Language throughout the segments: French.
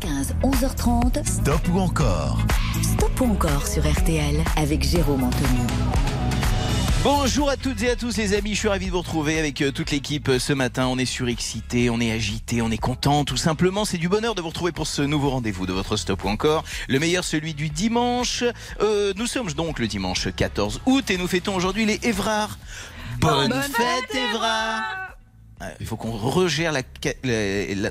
10h15, 11h30. Stop ou encore Stop ou encore sur RTL avec Jérôme Anthony. Bonjour à toutes et à tous les amis, je suis ravi de vous retrouver avec euh, toute l'équipe euh, ce matin. On est surexcité, on est agité, on est content. Tout simplement, c'est du bonheur de vous retrouver pour ce nouveau rendez-vous de votre stop ou encore. Le meilleur, celui du dimanche. Euh, nous sommes donc le dimanche 14 août et nous fêtons aujourd'hui les Évrards. Bonne, fête, Évrard euh, il faut qu'on regère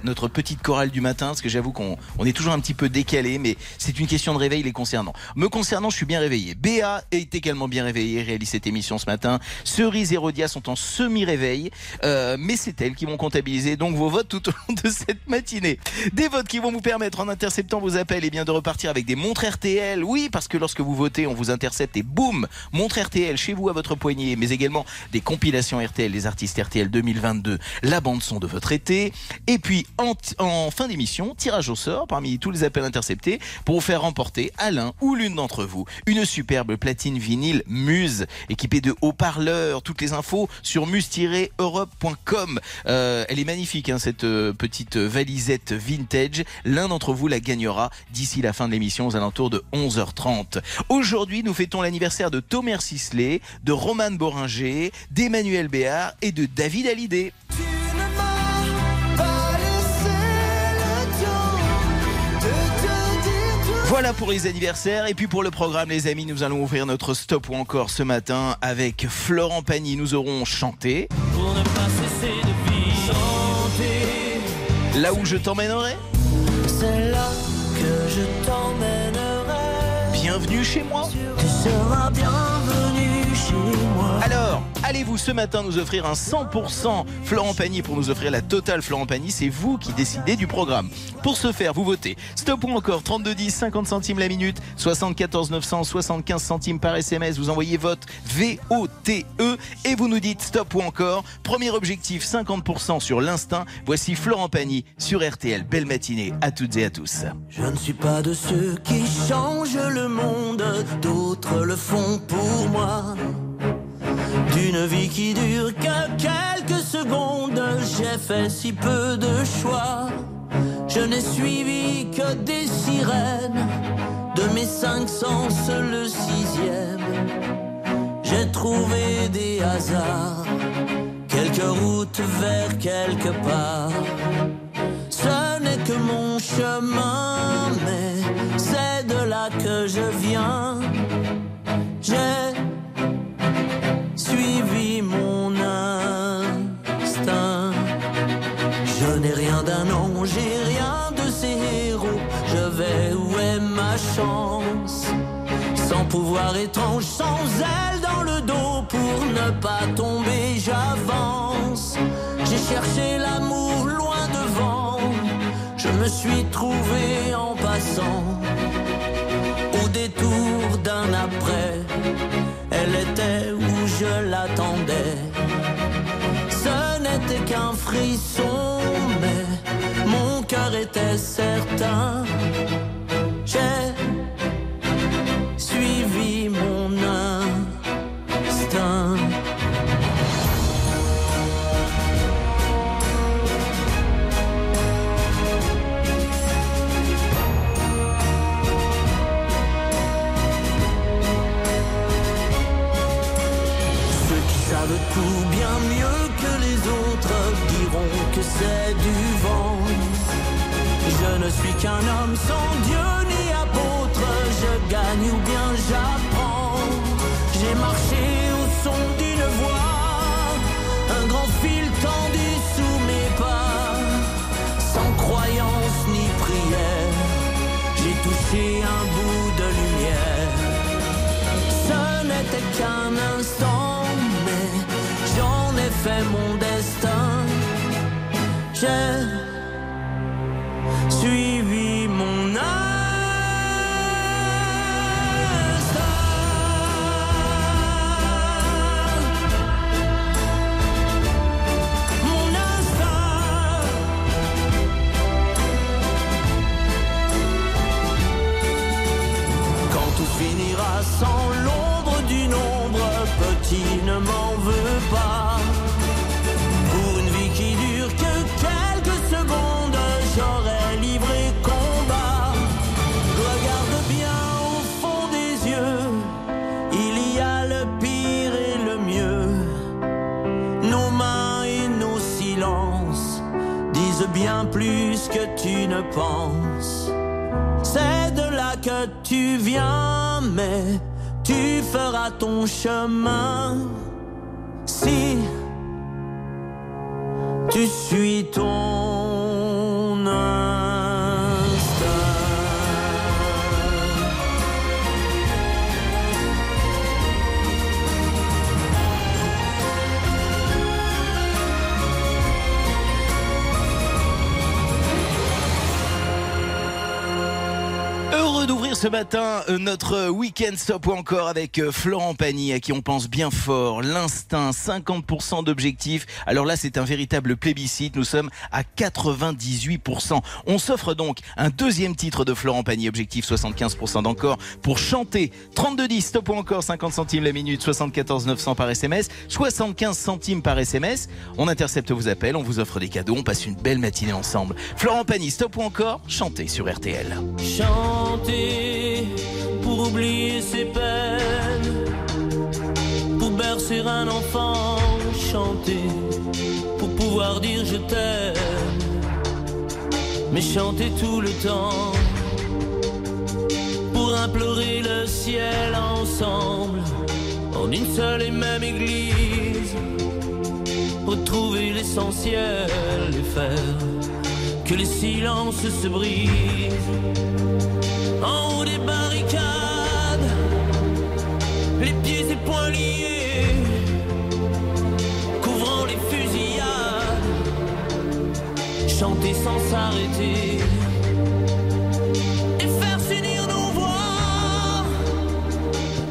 notre petite chorale du matin, parce que j'avoue qu'on on est toujours un petit peu décalé, mais c'est une question de réveil les concernant. Me concernant, je suis bien réveillé. Béa est également bien réveillée, réalise cette émission ce matin. Cerise et Rodia sont en semi-réveil, euh, mais c'est elles qui vont comptabiliser donc vos votes tout au long de cette matinée. Des votes qui vont vous permettre, en interceptant vos appels, et bien de repartir avec des montres RTL. Oui, parce que lorsque vous votez, on vous intercepte et boum, montre RTL chez vous à votre poignet, mais également des compilations RTL, des artistes RTL 2022, la bande son de votre été. Et puis en, en fin d'émission, tirage au sort parmi tous les appels interceptés pour vous faire remporter à l'un ou l'une d'entre vous une superbe platine vinyle Muse équipée de haut-parleurs. Toutes les infos sur muse-europe.com. Euh, elle est magnifique hein, cette euh, petite valisette vintage. L'un d'entre vous la gagnera d'ici la fin de l'émission aux alentours de 11h30. Aujourd'hui, nous fêtons l'anniversaire de Thomas Sisley, de Romane Boringer, d'Emmanuel Béard et de David Hallyday. Voilà pour les anniversaires. Et puis pour le programme, les amis, nous allons ouvrir notre stop ou encore ce matin avec Florent Pagny. Nous aurons chanté. Là où je t'emmènerai. C'est là que je t'emmènerai. Bienvenue chez moi. Tu seras bienvenu chez moi. Alors, allez-vous ce matin nous offrir un 100% Florent Pagny pour nous offrir la totale Florent Pagny? C'est vous qui décidez du programme. Pour ce faire, vous votez stop ou encore 3210 50 centimes la minute, 74 900 75 centimes par SMS. Vous envoyez vote V-O-T-E E et vous nous dites stop ou encore. Premier objectif 50% sur l'instinct. Voici Florent Pagny sur RTL. Belle matinée à toutes et à tous. Je ne suis pas de ceux qui changent le monde, d'autres le font pour moi. D'une vie qui dure que quelques secondes, j'ai fait si peu de choix. Je n'ai suivi que des sirènes, de mes cinq sens le sixième. J'ai trouvé des hasards, quelques routes vers quelque part. Ce n'est que mon chemin, mais c'est de là que je viens. J'ai suivi mon instinct. Je n'ai rien d'un ange, j'ai rien de ces héros. Je vais où est ma chance? Sans pouvoir étrange, sans aile dans le dos pour ne pas tomber, j'avance. J'ai cherché l'amour loin devant. Je me suis trouvé en passant au détour d'un après. Elle était je l'attendais. Ce n'était qu'un frisson, mais mon cœur était certain. Qu'un homme sans Dieu ni apôtre, je gagne ou bien j'apprends. J'ai marché au son d'une voix, un grand fil tendu sous mes pas, sans croyance ni prière. J'ai touché un bout de lumière. Ce n'était qu'un instant, mais j'en ai fait mon destin. J'ai pense. C'est de là que tu viens, mais tu feras ton chemin si tu suis ton ce matin euh, notre week-end stop ou encore avec euh, Florent Pagny à qui on pense bien fort. L'instinct, 50% d'objectifs. Alors là, c'est un véritable plébiscite. Nous sommes à 98%. On s'offre donc un deuxième titre de Florent Pagny, objectif 75% d'encore pour chanter. 3210 stop ou encore 50 centimes la minute, 74 900 par SMS, 75 centimes par SMS. On intercepte vos appels, on vous offre des cadeaux, on passe une belle matinée ensemble. Florent Pagny, stop ou encore, chantez sur RTL. Chanter pour oublier ses peines, pour bercer un enfant, chanter pour pouvoir dire je t'aime, mais chanter tout le temps pour implorer le ciel ensemble en une seule et même église, retrouver l'essentiel et faire que les silences se brisent en haut des barricades, les pieds et poings liés, couvrant les fusillades, chanter sans s'arrêter. Et faire s'unir nos voix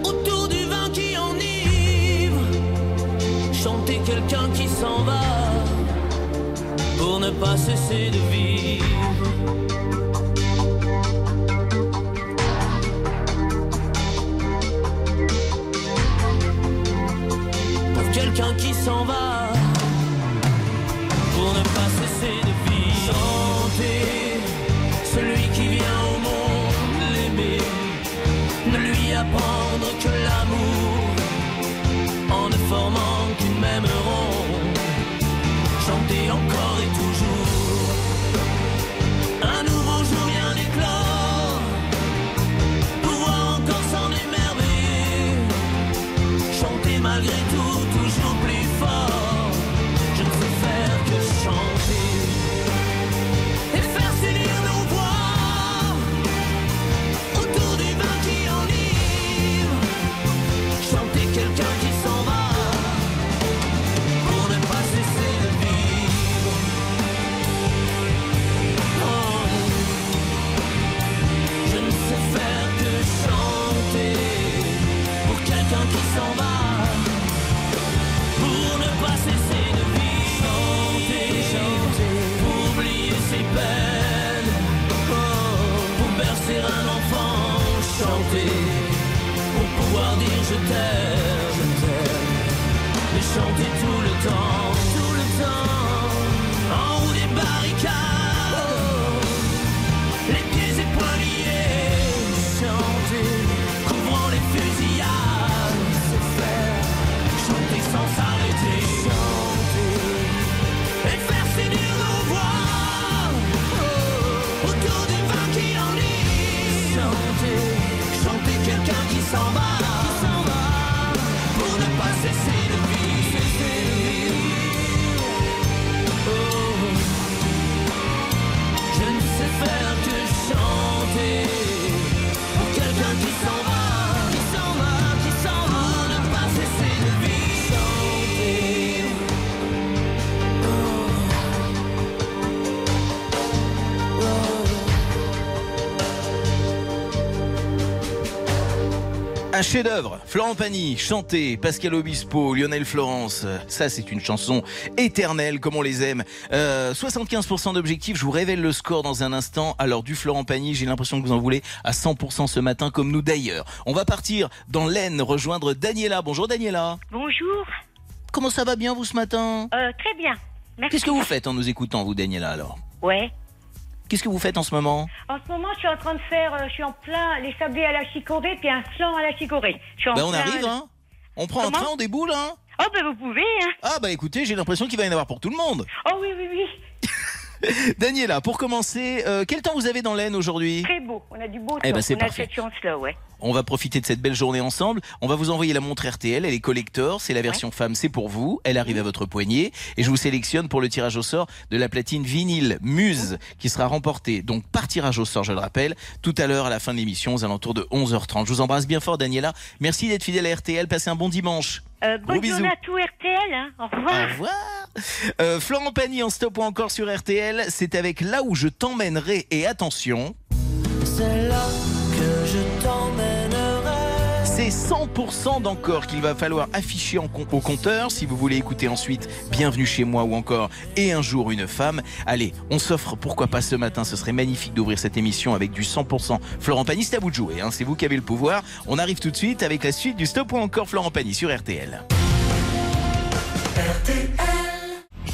autour du vin qui enivre, chanter quelqu'un qui s'en va pour ne pas cesser de vivre. S'en va Pour pouvoir dire je t'aime. Je t'aime. Mais chanter tout Je Un chef-d'œuvre, Florent Pagny, chanté, Pascal Obispo, Lionel Florence. Ça, c'est une chanson éternelle, comme on les aime. Euh, 75% d'objectifs, je vous révèle le score dans un instant. Alors, du Florent Pagny, j'ai l'impression que vous en voulez à 100% ce matin, comme nous d'ailleurs. On va partir dans l'Aisne, rejoindre Daniela. Bonjour Daniela. Bonjour. Comment ça va bien, vous, ce matin? Euh, très bien. Merci. Qu'est-ce que vous faites en nous écoutant, vous, Daniela, alors? Ouais. Qu'est-ce que vous faites en ce moment? En ce moment, je suis en train de faire, euh, je suis en plein les sablés à la chicorée puis un flan à la chicorée. Je suis en Ben, on plein- arrive, hein On prend un Comment? train, on déboule, hein Oh, ben vous pouvez, hein. Ah, bah écoutez, j'ai l'impression qu'il va y en avoir pour tout le monde. Oh oui, oui, oui. Daniela, pour commencer, euh, quel temps vous avez dans l'Aisne aujourd'hui? Très beau. On a du beau temps. Eh ben, c'est on parfait. a cette chance-là, ouais. On va profiter de cette belle journée ensemble. On va vous envoyer la montre RTL. Elle est collector. C'est la version femme. C'est pour vous. Elle arrive à votre poignet. Et je vous sélectionne pour le tirage au sort de la platine vinyle Muse qui sera remportée donc par tirage au sort, je le rappelle, tout à l'heure à la fin de l'émission aux alentours de 11h30. Je vous embrasse bien fort, Daniela. Merci d'être fidèle à RTL. Passez un bon dimanche. Euh, Gros bonne bisous. journée à tout RTL. Hein. Au revoir. Au revoir. Euh, Florent Pagny en stop ou encore sur RTL. C'est avec là où je t'emmènerai. Et attention, C'est là que je t'emmènerai. C'est 100% d'encore qu'il va falloir afficher au compteur si vous voulez écouter ensuite Bienvenue chez moi ou encore Et un jour une femme. Allez, on s'offre pourquoi pas ce matin, ce serait magnifique d'ouvrir cette émission avec du 100% Florent Pagny, c'est à vous de jouer, hein, c'est vous qui avez le pouvoir. On arrive tout de suite avec la suite du Stop ou encore Florent Pagny sur RTL.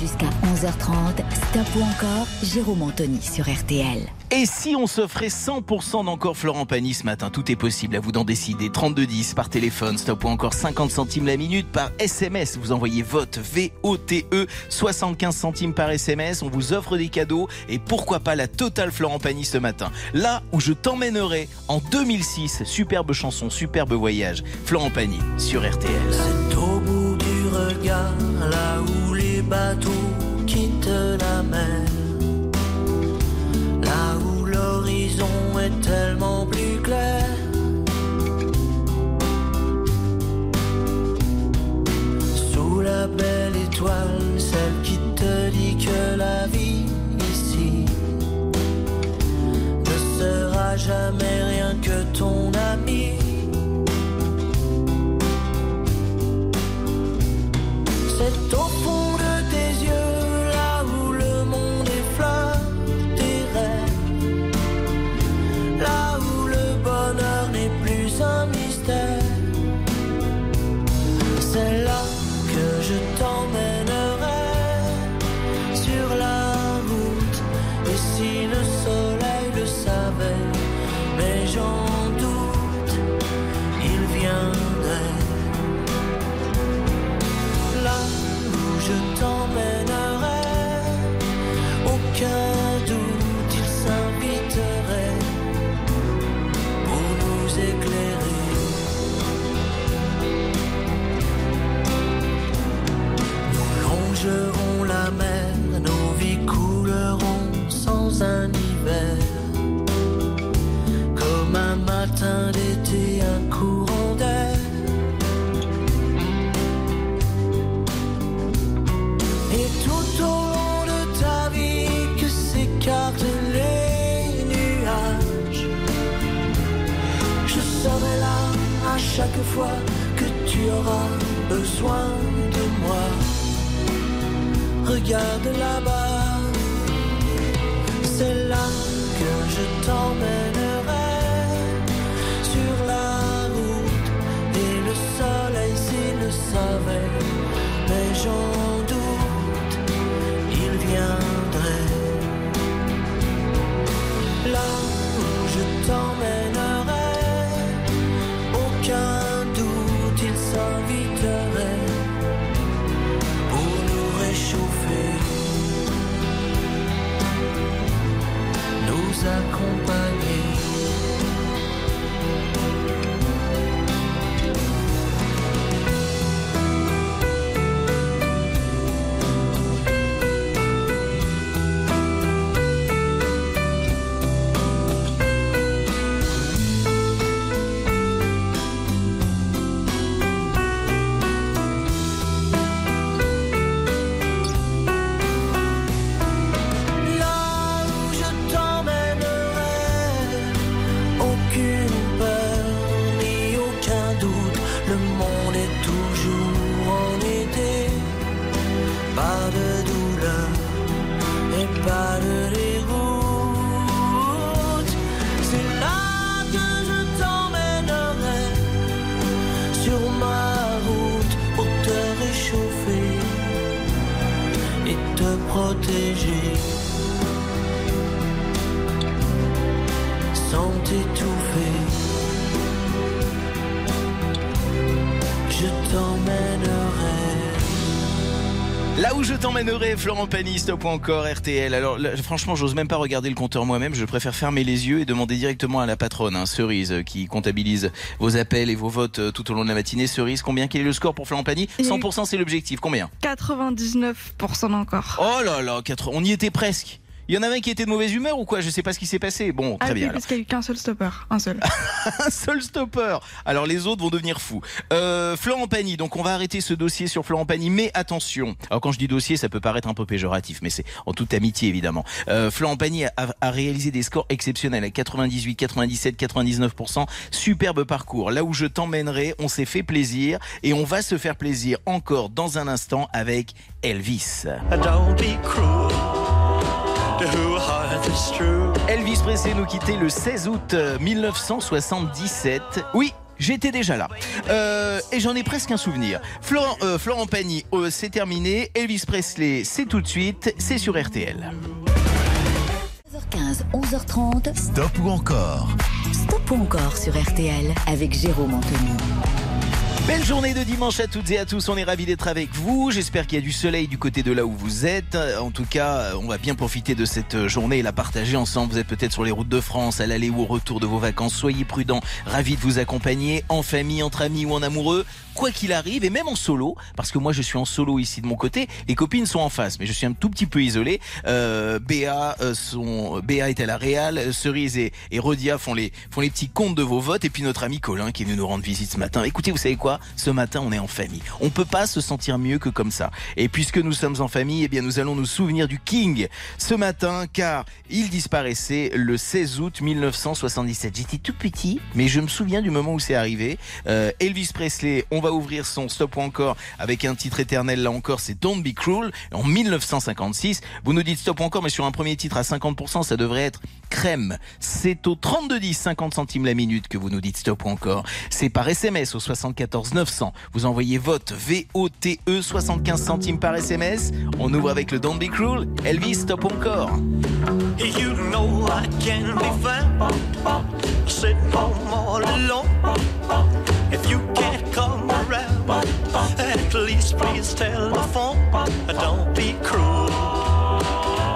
Jusqu'à 11h30, Stop ou encore Jérôme Anthony sur RTL. Et si on s'offrait 100% d'encore Florent Pagny ce matin, tout est possible, à vous d'en décider. 3210 par téléphone, stop ou encore 50 centimes la minute par SMS. Vous envoyez vote V-O-T-E, 75 E, centimes par SMS. On vous offre des cadeaux et pourquoi pas la totale Florent Pagny ce matin. Là où je t'emmènerai en 2006. Superbe chanson, superbe voyage. Florent Pagny sur RTL. C'est au bout du regard, là où bateaux quittent la mer. Là où l'horizon est tellement plus clair. Sous la belle étoile, celle qui te dit que la vie ici ne sera jamais rien que ton ami. T'emmènerai, Florent Pagny, stop ou encore RTL. Alors là, franchement, j'ose même pas regarder le compteur moi-même. Je préfère fermer les yeux et demander directement à la patronne, hein, Cerise, euh, qui comptabilise vos appels et vos votes euh, tout au long de la matinée. Cerise, combien? Quel est le score pour Florent Pagny 100% c'est l'objectif. Combien? 99% encore. Oh là là, 4... on y était presque. Il y en avait un qui était de mauvaise humeur ou quoi? Je sais pas ce qui s'est passé. Bon, très ah, bien. Oui, parce qu'il n'y a eu qu'un seul stopper. Un seul. un seul stopper. Alors les autres vont devenir fous. Euh, Florent Pagny, donc on va arrêter ce dossier sur Florent Pagny, mais attention. Alors quand je dis dossier, ça peut paraître un peu péjoratif, mais c'est en toute amitié évidemment. Euh, Florent Pagny a, a, réalisé des scores exceptionnels à 98, 97, 99%. Superbe parcours. Là où je t'emmènerai, on s'est fait plaisir et on va se faire plaisir encore dans un instant avec Elvis. Don't be cruel. Elvis Presley nous quittait le 16 août 1977. Euh, oui, J'étais déjà là. Euh, et j'en ai presque un souvenir. Florent, euh, Florent Pagny, c'est terminé. Elvis Presley, c'est tout de suite. C'est sur RTL. 11h15, 11h30. Stop ou encore? Stop ou encore sur RTL avec Jérôme Anthony. Belle journée de dimanche à toutes et à tous. On est ravis d'être avec vous. J'espère qu'il y a du soleil du côté de là où vous êtes. En tout cas, on va bien profiter de cette journée et la partager ensemble. Vous êtes peut-être sur les routes de France, à l'aller ou au retour de vos vacances. Soyez prudents. Ravis de vous accompagner en famille, entre amis ou en amoureux quoi qu'il arrive, et même en solo, parce que moi je suis en solo ici de mon côté, les copines sont en face, mais je suis un tout petit peu isolé. Euh, Béa, euh, son, Béa est à la Réal, Cerise et, et Rodia font les, font les petits comptes de vos votes, et puis notre ami Colin qui est venu nous rendre visite ce matin. Écoutez, vous savez quoi? Ce matin, on est en famille. On peut pas se sentir mieux que comme ça. Et puisque nous sommes en famille, eh bien nous allons nous souvenir du King ce matin, car il disparaissait le 16 août 1977. J'étais tout petit, mais je me souviens du moment où c'est arrivé. Euh, Elvis Presley, on va ouvrir son stop ou encore avec un titre éternel là encore, c'est Don't Be Cruel en 1956. Vous nous dites stop ou encore, mais sur un premier titre à 50%, ça devrait être crème. C'est au 32 50 centimes la minute que vous nous dites stop ou encore. C'est par SMS au 74 900. Vous envoyez vote VOTE 75 centimes par SMS. On ouvre avec le Don't Be Cruel. Elvis, stop encore. At least please tell the phone. Don't be cruel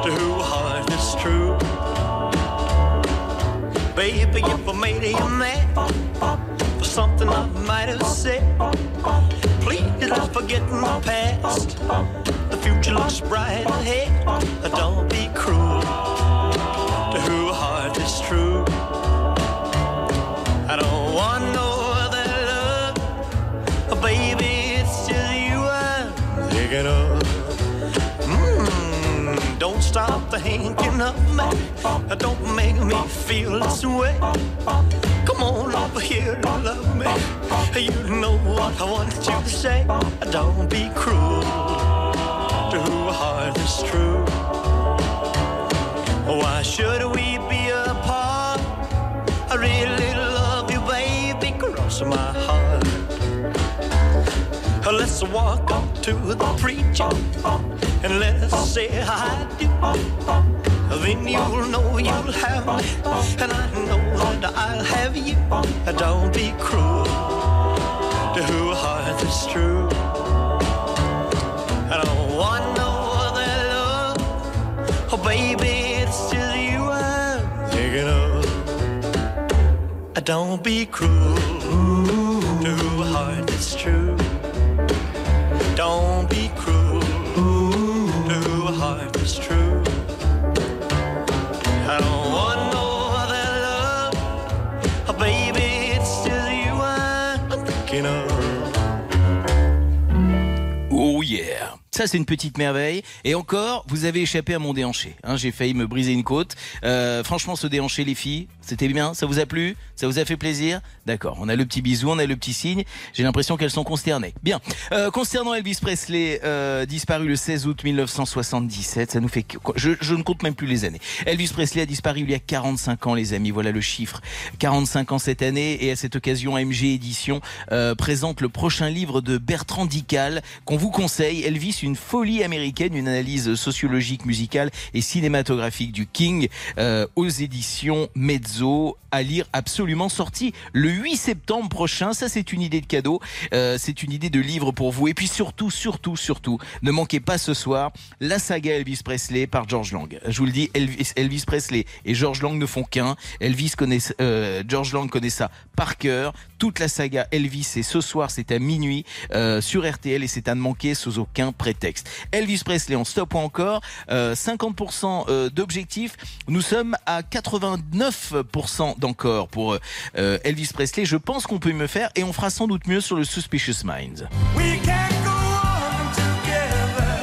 to who heart is true. Baby, if I made you mad for something I might have said, please don't forget my past. The future looks bright ahead. Don't be cruel to who heart is true. Thinking of. Mm, don't stop thinking of me. Don't make me feel this way. Come on over here and love me. You know what I want you to say. Don't be cruel to who heart is true. Why should we be apart? I really love you, baby. Cross my heart. Let's walk up to the preacher and let's say I do. Then you'll know you'll have me, and I know that I'll have you. Don't be cruel to who heart is true. I don't want no other love, oh baby, it's just you I'm thinking of. Don't be cruel. Ça, c'est une petite merveille. Et encore, vous avez échappé à mon déhanché. Hein, J'ai failli me briser une côte. Euh, franchement, ce déhanché, les filles, c'était bien. Ça vous a plu? Ça vous a fait plaisir? D'accord. On a le petit bisou, on a le petit signe. J'ai l'impression qu'elles sont consternées. Bien. Euh, concernant Elvis Presley, euh, disparu le 16 août 1977, ça nous fait... Je, ne compte même plus les années. Elvis Presley a disparu il y a 45 ans, les amis. Voilà le chiffre. 45 ans cette année. Et à cette occasion, AMG Édition présente le prochain livre de Bertrand Dical qu'on vous conseille. Elvis, une folie américaine, une analyse sociologique, musicale et cinématographique du King euh, aux éditions Mezzo à lire absolument sorti le 8 septembre prochain. Ça, c'est une idée de cadeau. Euh, c'est une idée de livre pour vous. Et puis surtout, surtout, surtout, ne manquez pas ce soir la saga Elvis Presley par George Lang. Je vous le dis, Elvis, Elvis Presley et George Lang ne font qu'un. Elvis connaît, euh, George Lang connaît ça par cœur. Toute la saga Elvis, et ce soir, c'est à minuit euh, sur RTL et c'est à ne manquer sous aucun prétexte. Elvis Presley, on stop ou encore 50% euh, d'objectifs. Nous sommes à 89% d'encore pour euh, Elvis Presley. Je pense qu'on peut me faire et on fera sans doute mieux sur le Suspicious Minds. We can go on together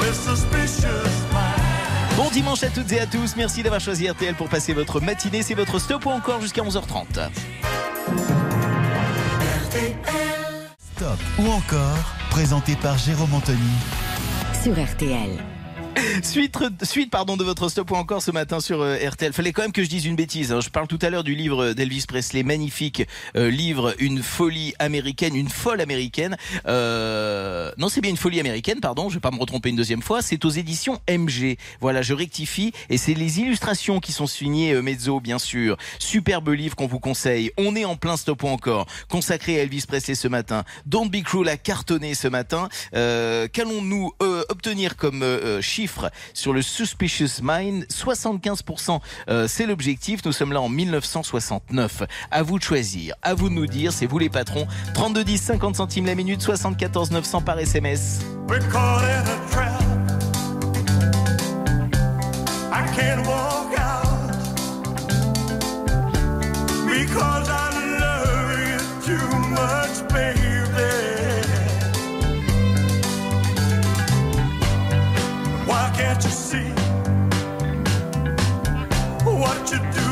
with suspicious minds. Bon dimanche à toutes et à tous. Merci d'avoir choisi RTL pour passer votre matinée. C'est votre stop ou encore jusqu'à 11h30. Ou encore, présenté par Jérôme Anthony. Sur RTL. Suite, suite pardon, de votre stop ou encore ce matin sur euh, RTL. Fallait quand même que je dise une bêtise. hein. Je parle tout à l'heure du livre d'Elvis Presley, magnifique euh, livre, une folie américaine, une folle américaine. Euh, non, c'est bien une folie américaine, pardon. Je vais pas me retromper une deuxième fois. C'est aux éditions MG. Voilà, je rectifie. Et c'est les illustrations qui sont signées euh, Mezzo, bien sûr. Superbe livre qu'on vous conseille. On est en plein stop ou encore, consacré à Elvis Presley ce matin. Don't Be Cruel a cartonné ce matin. Euh, Qu'allons-nous obtenir comme euh, sur le Suspicious Mind 75%, euh, c'est l'objectif. Nous sommes là en 1969. À vous de choisir, à vous de nous dire, c'est vous les patrons. 32 10 50 centimes la minute, 74 900 par SMS. Why can't you see what you're doing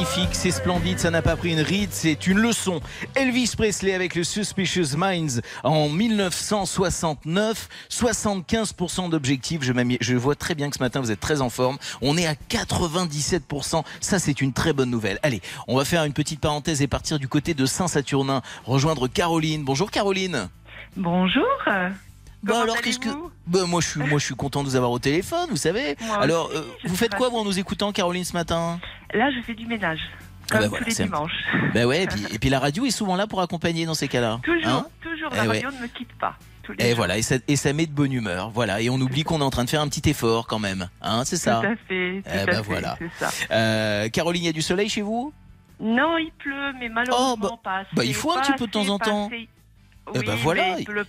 magnifique, c'est splendide, ça n'a pas pris une ride, c'est une leçon. Elvis Presley avec le Suspicious Minds en 1969, 75% d'objectifs. Je, vois très bien que ce matin vous êtes très en forme. On est à 97%. Ça, c'est une très bonne nouvelle. Allez, on va faire une petite parenthèse et partir du côté de Saint-Saturnin, rejoindre Caroline. Bonjour Caroline. Bonjour. Bah Comment alors qu'est-ce que bah, moi je suis moi je suis content de vous avoir au téléphone, vous savez. Moi alors aussi, euh, vous faites quoi vous en nous écoutant Caroline ce matin? Là, je fais du ménage. Ah Comme bah tous voilà, les dimanches. Bah ouais, et puis, et puis la radio est souvent là pour accompagner dans ces cas-là. Toujours, Hein? Toujours. Eh La ouais. radio ne me quitte pas. Tous les et jours. voilà, et ça, et ça met de bonne humeur. Voilà, et on oublie qu'on est en train de faire un petit effort quand même. Hein, c'est ça? Tout à fait. Tout Eh à fait, voilà. C'est ça. Euh, Caroline, il y a du soleil chez vous? Non, il pleut, mais malheureusement Oh, bah- pas assez. bah, il faut un petit peu de temps en temps. assez. Eh Oui, ben voilà. il pleut-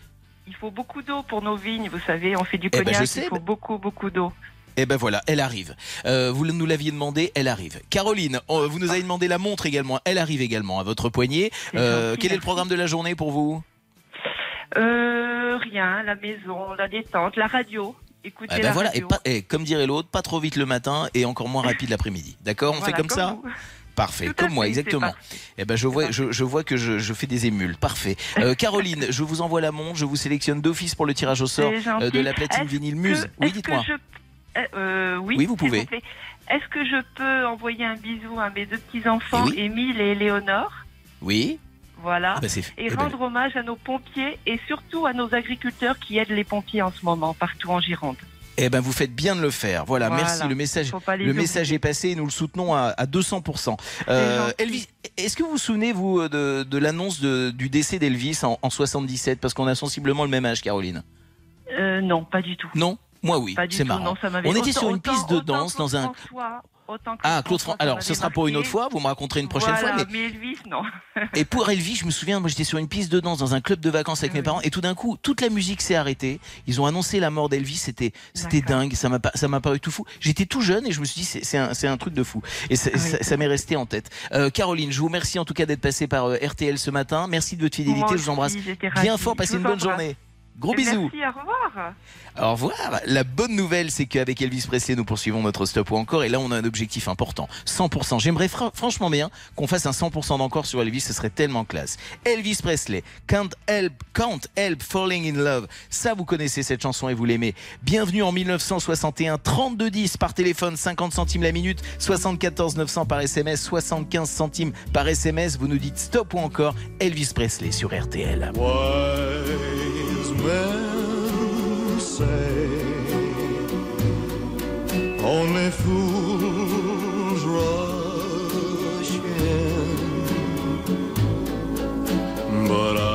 Il faut beaucoup d'eau pour nos vignes, vous savez. On fait du ben, je cognac, sais, il faut mais- beaucoup, beaucoup d'eau. Eh ben voilà, elle arrive. Euh, vous nous l'aviez demandé, elle arrive. Caroline, on- vous nous avez demandé la montre également. Elle arrive également à votre poignet. Euh, quel est le programme de la journée pour vous? Euh, rien, la maison, la détente, la radio. Écoutez Eh ben la voilà, et radio. pas, et comme dirait l'autre, pas trop vite le matin et encore moins rapide l'après-midi. D'accord On Voilà, fait comme, ça? vous. Parfait, Tout comme moi, fait, exactement. Eh ben je vois, je, je vois que je, je fais des émules. Parfait. Euh, Caroline, je vous envoie la montre, je vous sélectionne d'office pour le tirage au sort euh, de la platine vinyle que- Muse. Oui, dites-moi. je- euh, oui, Oui, vous pouvez. Est-ce que je peux envoyer un bisou à mes deux petits-enfants, Eh oui. Émile et Léonore Oui. Voilà. Ah ben, et eh ben, rendre hommage à nos pompiers et surtout à nos agriculteurs qui aident les pompiers en ce moment, partout en Gironde. Eh ben, vous faites bien de le faire. Voilà, Voilà. merci. Le message, le message est passé et nous le soutenons à, à 200%. Euh. Elvis, est-ce que vous vous souvenez, vous, de, de l'annonce du décès d'Elvis en, en 77 Parce qu'on a sensiblement le même âge, Caroline. Euh, non, pas du tout. Non? Moi, oui. C'est marrant. non, ça On était sur une piste de danse dans un. François, autant Claude Ah, Claude François. Alors, ce sera pour une autre fois. Vous me raconterez une prochaine Voilà, fois. Mais mais Elvis, non. Et pour Elvis, je me souviens, moi j'étais sur une piste de danse dans un club de vacances avec mes parents et tout d'un coup, toute la musique s'est arrêtée. Ils ont annoncé la mort d'Elvis, c'était c'était dingue, ça m'a paru tout fou. J'étais tout jeune et je me suis dit c'est un, c'est un truc de fou. Et ça, Ah oui. ça- ça m'est resté en tête. Euh, Caroline, je vous remercie en tout cas d'être passée par euh, RTL ce matin. Merci de votre fidélité, Moi je vous embrasse bien fort, passez une bonne embrasse. journée. Gros Et bisous. Merci, au revoir. Au revoir. La bonne nouvelle, c'est qu'avec Elvis Presley, nous poursuivons notre stop ou encore. Et là, on a un objectif important. 100%. J'aimerais fra- franchement bien qu'on fasse un 100% d'encore sur Elvis. Ce serait tellement classe. Elvis Presley, Can't Help, Can't Help Falling in Love. Ça, vous connaissez cette chanson et vous l'aimez. Bienvenue en 1961. 3210 par téléphone, 50 centimes la minute, 74 900 par SMS, 75 centimes par SMS. Vous nous dites stop ou encore Elvis Presley sur RTL. Men say only fools rush in, but I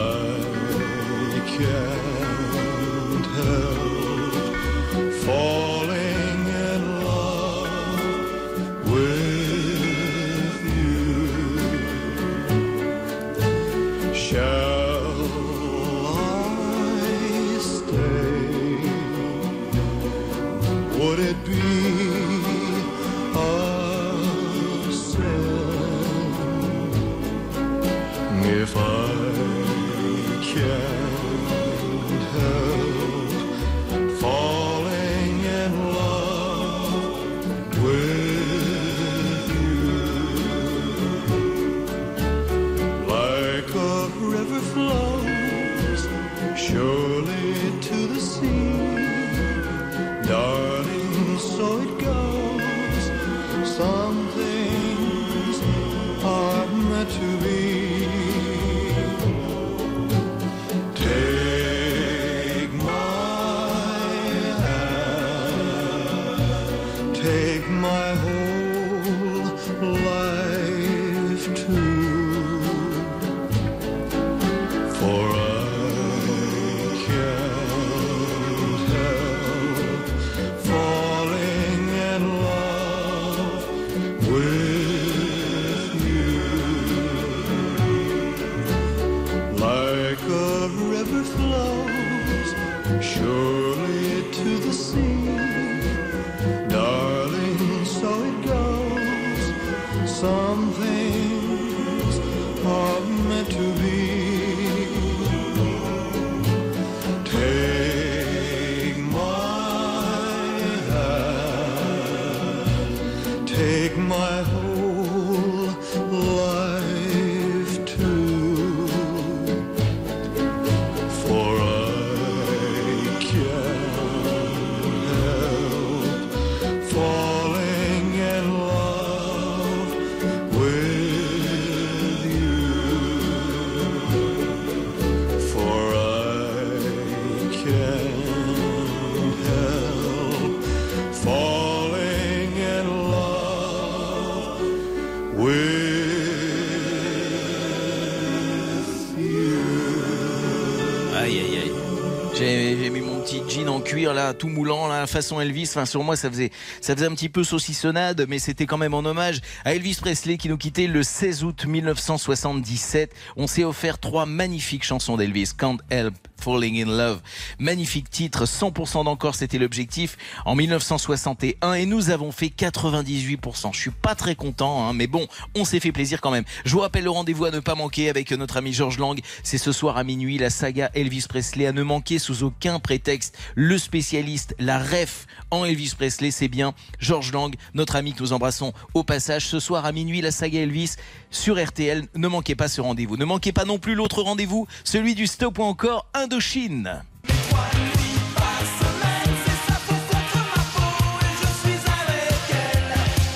J'ai j'ai mis mon petit jean en cuir là, tout moulant là, façon Elvis. Enfin sur moi ça faisait ça faisait un petit peu saucissonnade, mais c'était quand même en hommage à Elvis Presley qui nous quittait le 16 août 1977. On s'est offert trois magnifiques chansons d'Elvis. Can't Help Falling in Love, magnifique titre, 100% d'encore, c'était l'objectif en 1961 et nous avons fait 98%. Je suis pas très content, hein, mais bon, on s'est fait plaisir quand même. Je vous rappelle le rendez-vous à ne pas manquer avec notre ami Georges Lang. C'est ce soir à minuit la saga Elvis Presley à ne manquer sous aucun prétexte. Le spécialiste, la ref en Elvis Presley, c'est bien Georges Lang, notre ami que nous embrassons au passage. Ce soir à minuit la saga Elvis sur RTL. Ne manquez pas ce rendez-vous. Ne manquez pas non plus l'autre rendez-vous, celui du Stop ou encore Indochine.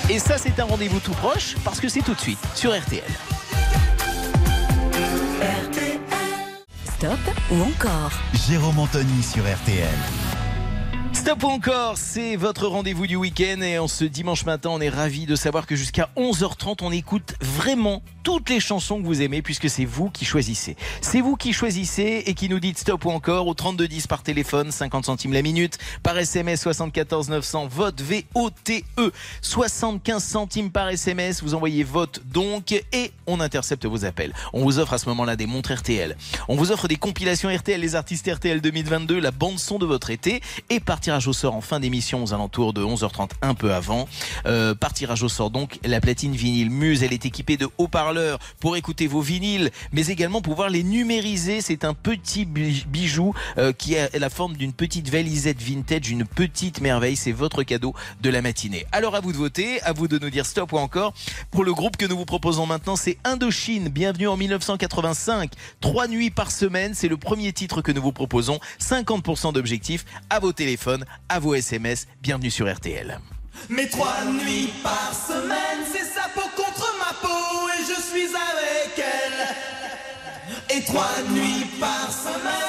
Et ça, c'est un rendez-vous tout proche parce que c'est tout de suite sur RTL. Ou encore Jérôme Anthony sur RTL. Stop ou encore, c'est votre rendez-vous du week-end et en ce dimanche matin, on est ravis de savoir que jusqu'à 11h30, on écoute vraiment toutes les chansons que vous aimez puisque c'est vous qui choisissez. C'est vous qui choisissez et qui nous dites stop ou encore au 3210 par téléphone, 50 centimes la minute, par SMS 74 900, vote V-O-T-E, 75 centimes par SMS, vous envoyez vote donc et on intercepte vos appels. On vous offre à ce moment-là des montres RTL. On vous offre des compilations RTL, les artistes RTL 2022, la bande son de votre été et par tirage au sort en fin d'émission aux alentours de 11h30 un peu avant. Euh, par tirage au sort donc la platine vinyle Muse, elle est équipée de haut-parleurs pour écouter vos vinyles, mais également pouvoir les numériser. C'est un petit bi- bijou euh, qui a la forme d'une petite valisette vintage, une petite merveille. C'est votre cadeau de la matinée. Alors à vous de voter, à vous de nous dire stop ou encore. Pour le groupe que nous vous proposons maintenant, c'est Indochine. Bienvenue en 1985. Trois nuits par semaine, c'est le premier titre que nous vous proposons. 50% d'objectifs à vos téléphones, à vos SMS. Bienvenue sur RTL. Mais trois nuits par semaine, c'est sa peau contre ma peau et je suis avec elle. Et trois nuits par semaine,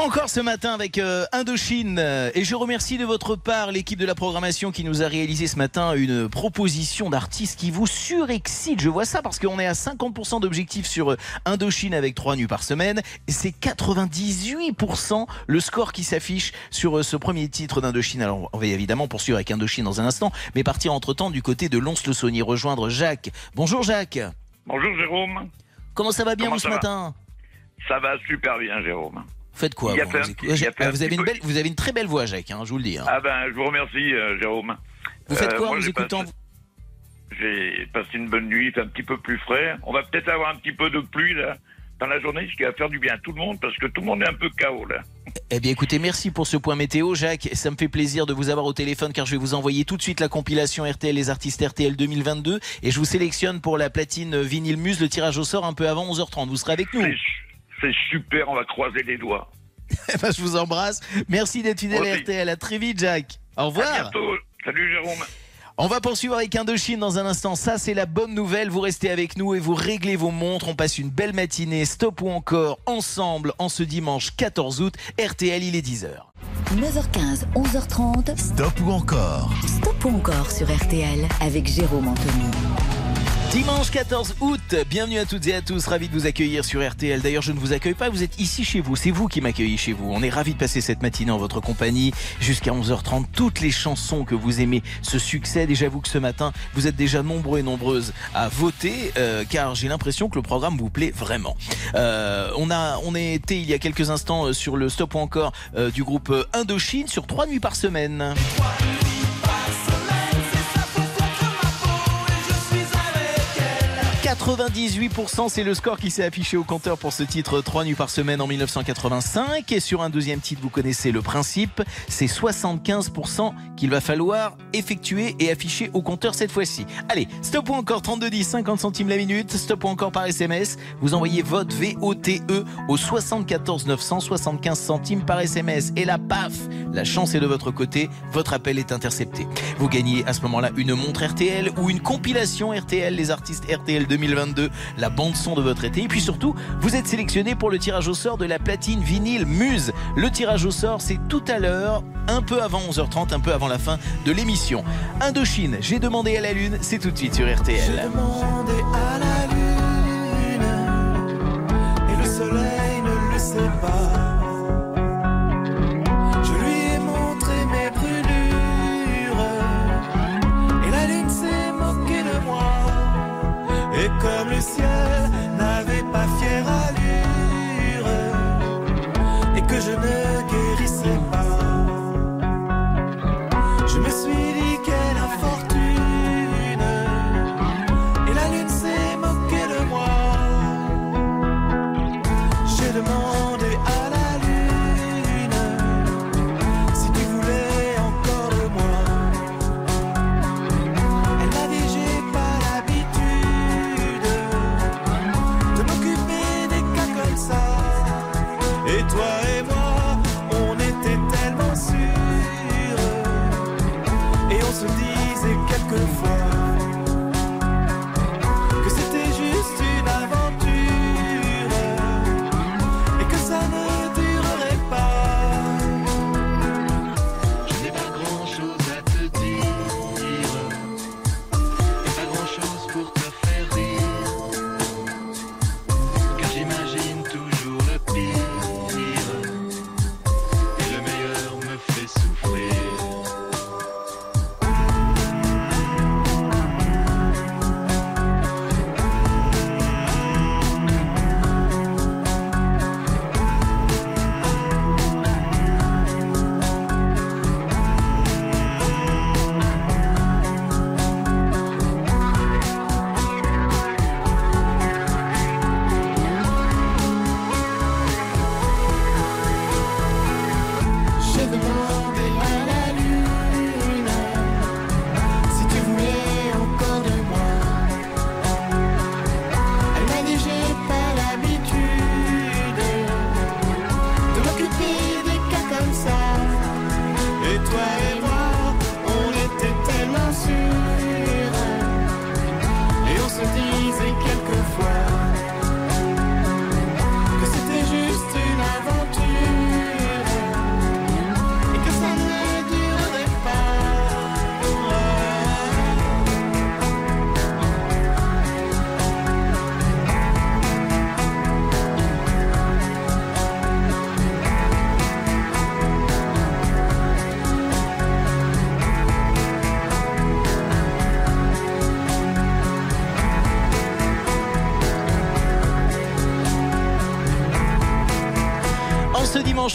Encore ce matin avec euh, Indochine et je remercie de votre part l'équipe de la programmation qui nous a réalisé ce matin une proposition d'artiste qui vous surexcite. Je vois ça parce qu'on est à 50% d'objectifs sur euh, Indochine avec 3 nuits par semaine et c'est 98% le score qui s'affiche sur euh, ce premier titre d'Indochine. Alors on va évidemment poursuivre avec Indochine dans un instant mais partir entre-temps du côté de Lons-le-Saunier rejoindre Jacques. Bonjour Jacques. Bonjour Jérôme. Comment ça va bien Comment vous ce va matin? Ça va super bien Jérôme. Vous faites quoi vous, un vous- avez une peu- belle, vous avez une très belle voix Jacques, hein, je vous le dis. hein. Ah ben je vous remercie euh, Jérôme. Vous faites Euh, quoi en vous écoutant passé- J'ai passé une bonne nuit, fait un petit peu plus frais. On va peut-être avoir un petit peu de pluie là dans la journée, ce qui va faire du bien à tout le monde parce que tout le monde est un peu KO là. Eh bien écoutez, merci pour ce point météo Jacques. Ça me fait plaisir de vous avoir au téléphone car je vais vous envoyer tout de suite la compilation RTL les artistes RTL 2022 et je vous sélectionne pour la platine vinyle Muse le tirage au sort un peu avant 11h30. Vous serez avec nous. C'est super, on va croiser les doigts. Ben, je vous embrasse. Merci d'être fidèle à. RTL. À très vite Jacques. Au À revoir. bientôt. Salut Jérôme. On va poursuivre avec Indochine dans un instant. Ça, c'est la bonne nouvelle. Vous restez avec nous et vous réglez vos montres. On passe une belle matinée, stop ou encore, ensemble, en ce dimanche 14 août. RTL, il est 10h. 9h15, 11h30. Stop ou encore? Stop ou encore sur RTL avec Jérôme Anthony. Dimanche 14 août, bienvenue à toutes et à tous, ravi de vous accueillir sur RTL. D'ailleurs, je ne vous accueille pas, vous êtes ici chez vous, c'est vous qui m'accueillez chez vous. On est ravi de passer cette matinée en votre compagnie jusqu'à 11h30. Toutes les chansons que vous aimez se succèdent et j'avoue que ce matin, vous êtes déjà nombreux et nombreuses à voter euh, car j'ai l'impression que le programme vous plaît vraiment. Euh, on a on a été il y a quelques instants euh, sur le stop ou encore euh, du groupe euh, Indochine sur trois nuits par semaine. 98% c'est le score qui s'est affiché au compteur pour ce titre 3 nuits par semaine en 1985 et sur un deuxième titre vous connaissez le principe c'est 75% qu'il va falloir effectuer et afficher au compteur cette fois-ci. Allez stop ou encore 3210 50 centimes la minute stop ou encore par SMS vous envoyez votre VOTE au 74 900 75 centimes par SMS et là paf la chance est de votre côté votre appel est intercepté. Vous gagnez à ce moment-là une montre RTL ou une compilation RTL les artistes RTL 2022 la bande son de votre été. Et puis surtout vous êtes sélectionné pour le tirage au sort de la platine vinyle Muse. Le tirage au sort c'est tout à l'heure un peu avant 11h30 un peu avant la fin de l'émission. Indochine j'ai demandé à la lune c'est tout de suite sur RTL pas. Comme le ciel n'avait pas fière allure et que je ne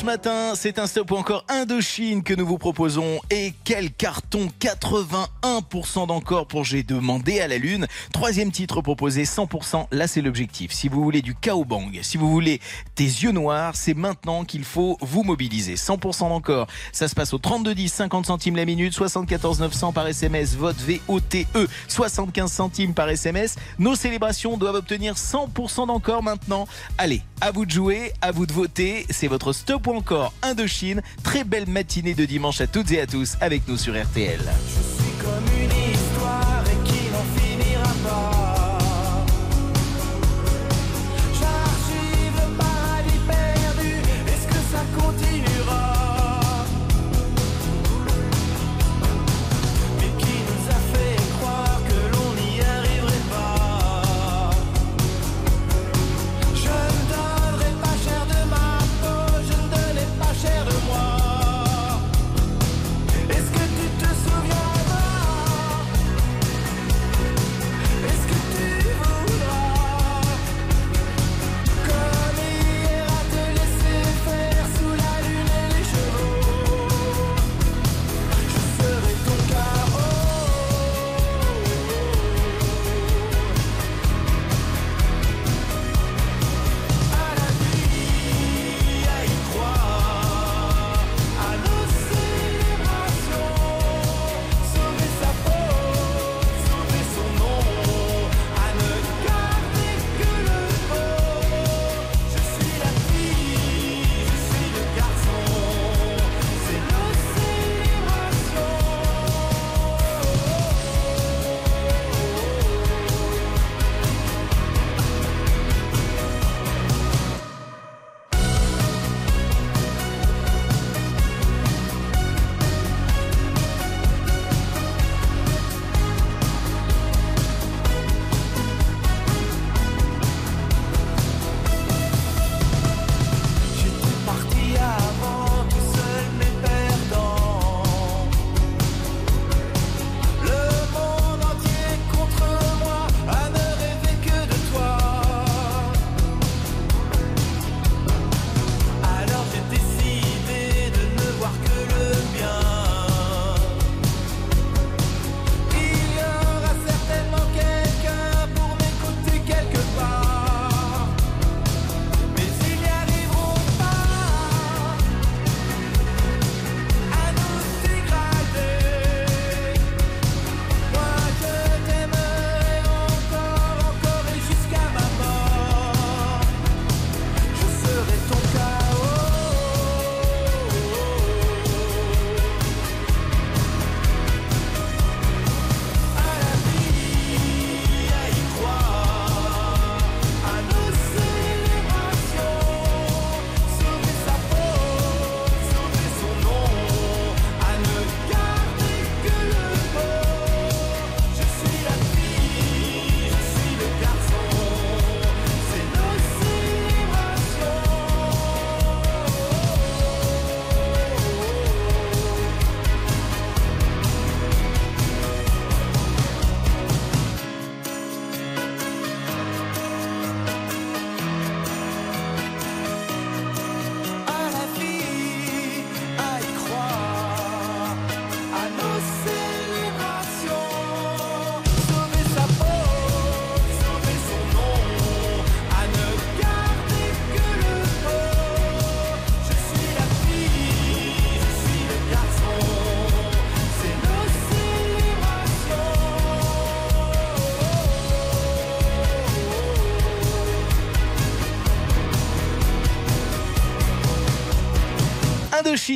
matin, c'est un stop ou encore Indochine que nous vous proposons. Et quel carton 81% d'encore pour J'ai demandé à la Lune. Troisième titre proposé 100%. Là, c'est l'objectif. Si vous voulez du Bang, si vous voulez des yeux noirs, c'est maintenant qu'il faut vous mobiliser. 100% d'encore. Ça se passe au 3210, 50 centimes la minute, 74 900 par SMS, vote VOTE, 75 centimes par SMS. Nos célébrations doivent obtenir 100% d'encore maintenant. Allez, à vous de jouer, à vous de voter. C'est votre stop ou encore Indochine. Très belle matinée de dimanche à toutes et à tous avec nous sur RTL.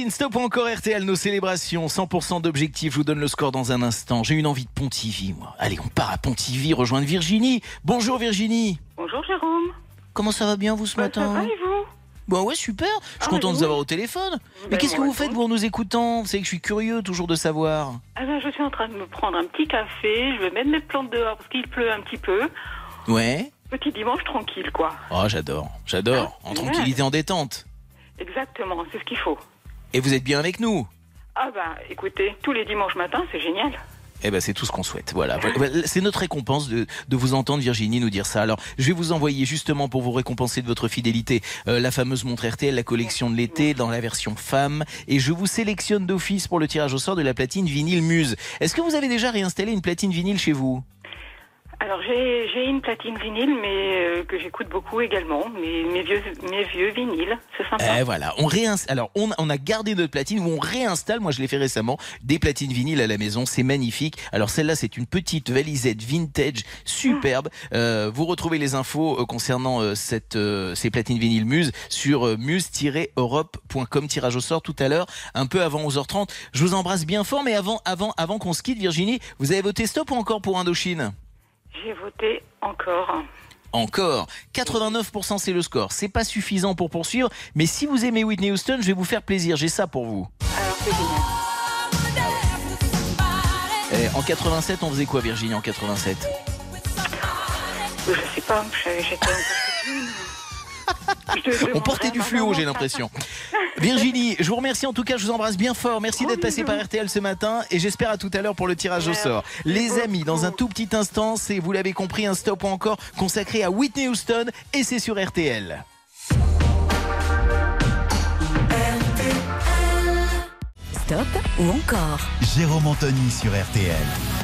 Stop ou encore RTL, nos célébrations, 100% d'objectifs. Je vous donne le score dans un instant. J'ai une envie de Pontivy, moi. Allez, on part à Pontivy, rejoindre Virginie. Bonjour Virginie. Bonjour Jérôme. Comment ça va bien vous ce Bah, matin Ça va et vous? Bon ouais super, je suis Ah, content de vous avoir au téléphone. Mais Ben, qu'est-ce que vous faites aussi. pour nous écoutant? Vous savez que je suis curieux toujours de savoir. Ah ben, Je suis en train de me prendre un petit café. Je vais mettre mes plantes dehors parce qu'il pleut un petit peu. Ouais. Petit dimanche tranquille, quoi. Oh j'adore, j'adore. En ouais. tranquillité, en détente. Exactement, c'est ce qu'il faut. Et vous êtes bien avec nous Ah bah écoutez, tous les dimanches matins, c'est génial. Eh ben, c'est tout ce qu'on souhaite. Voilà. C'est notre récompense de, de vous entendre, Virginie, nous dire ça. Alors, je vais vous envoyer justement pour vous récompenser de votre fidélité euh, la fameuse montre RTL, la collection de l'été dans la version femme. Et je vous sélectionne d'office pour le tirage au sort de la platine vinyle Muse. Est-ce que vous avez déjà réinstallé une platine vinyle chez vous? Alors j'ai j'ai une platine vinyle, mais euh, que j'écoute beaucoup également. Mes, mes vieux mes vieux vinyles, c'est sympa. Eh voilà, on réinstalle. Alors, on, on a gardé notre platine ou on réinstalle. Moi, je l'ai fait récemment. Des platines vinyles à la maison, c'est magnifique. Alors, celle-là, c'est une petite valisette vintage, superbe. Euh, vous retrouvez les infos euh, concernant euh, cette, euh, ces platines vinyles Muse sur muse-europe.com. Tirage au sort tout à l'heure, un peu avant 11h30. Je vous embrasse bien fort, mais avant, avant, avant qu'on se quitte, Virginie, vous avez voté stop ou encore pour Indochine? J'ai voté encore. Encore. 89% c'est le score. C'est pas suffisant pour poursuivre, mais si vous aimez Whitney Houston, je vais vous faire plaisir. J'ai ça pour vous. Alors c'est génial. Eh, en 87, on faisait quoi, Virginie, en 87 Je sais pas, j'étais un peu On portait du fluo, j'ai l'impression. Virginie, je vous remercie en tout cas, je vous embrasse bien fort. Merci d'être passé par RTL ce matin et j'espère à tout à l'heure pour le tirage au sort. Les amis, dans un tout petit instant, c'est, vous l'avez compris, un stop ou encore consacré à Whitney Houston et c'est sur RTL. Stop ou encore? Jérôme Anthony sur RTL.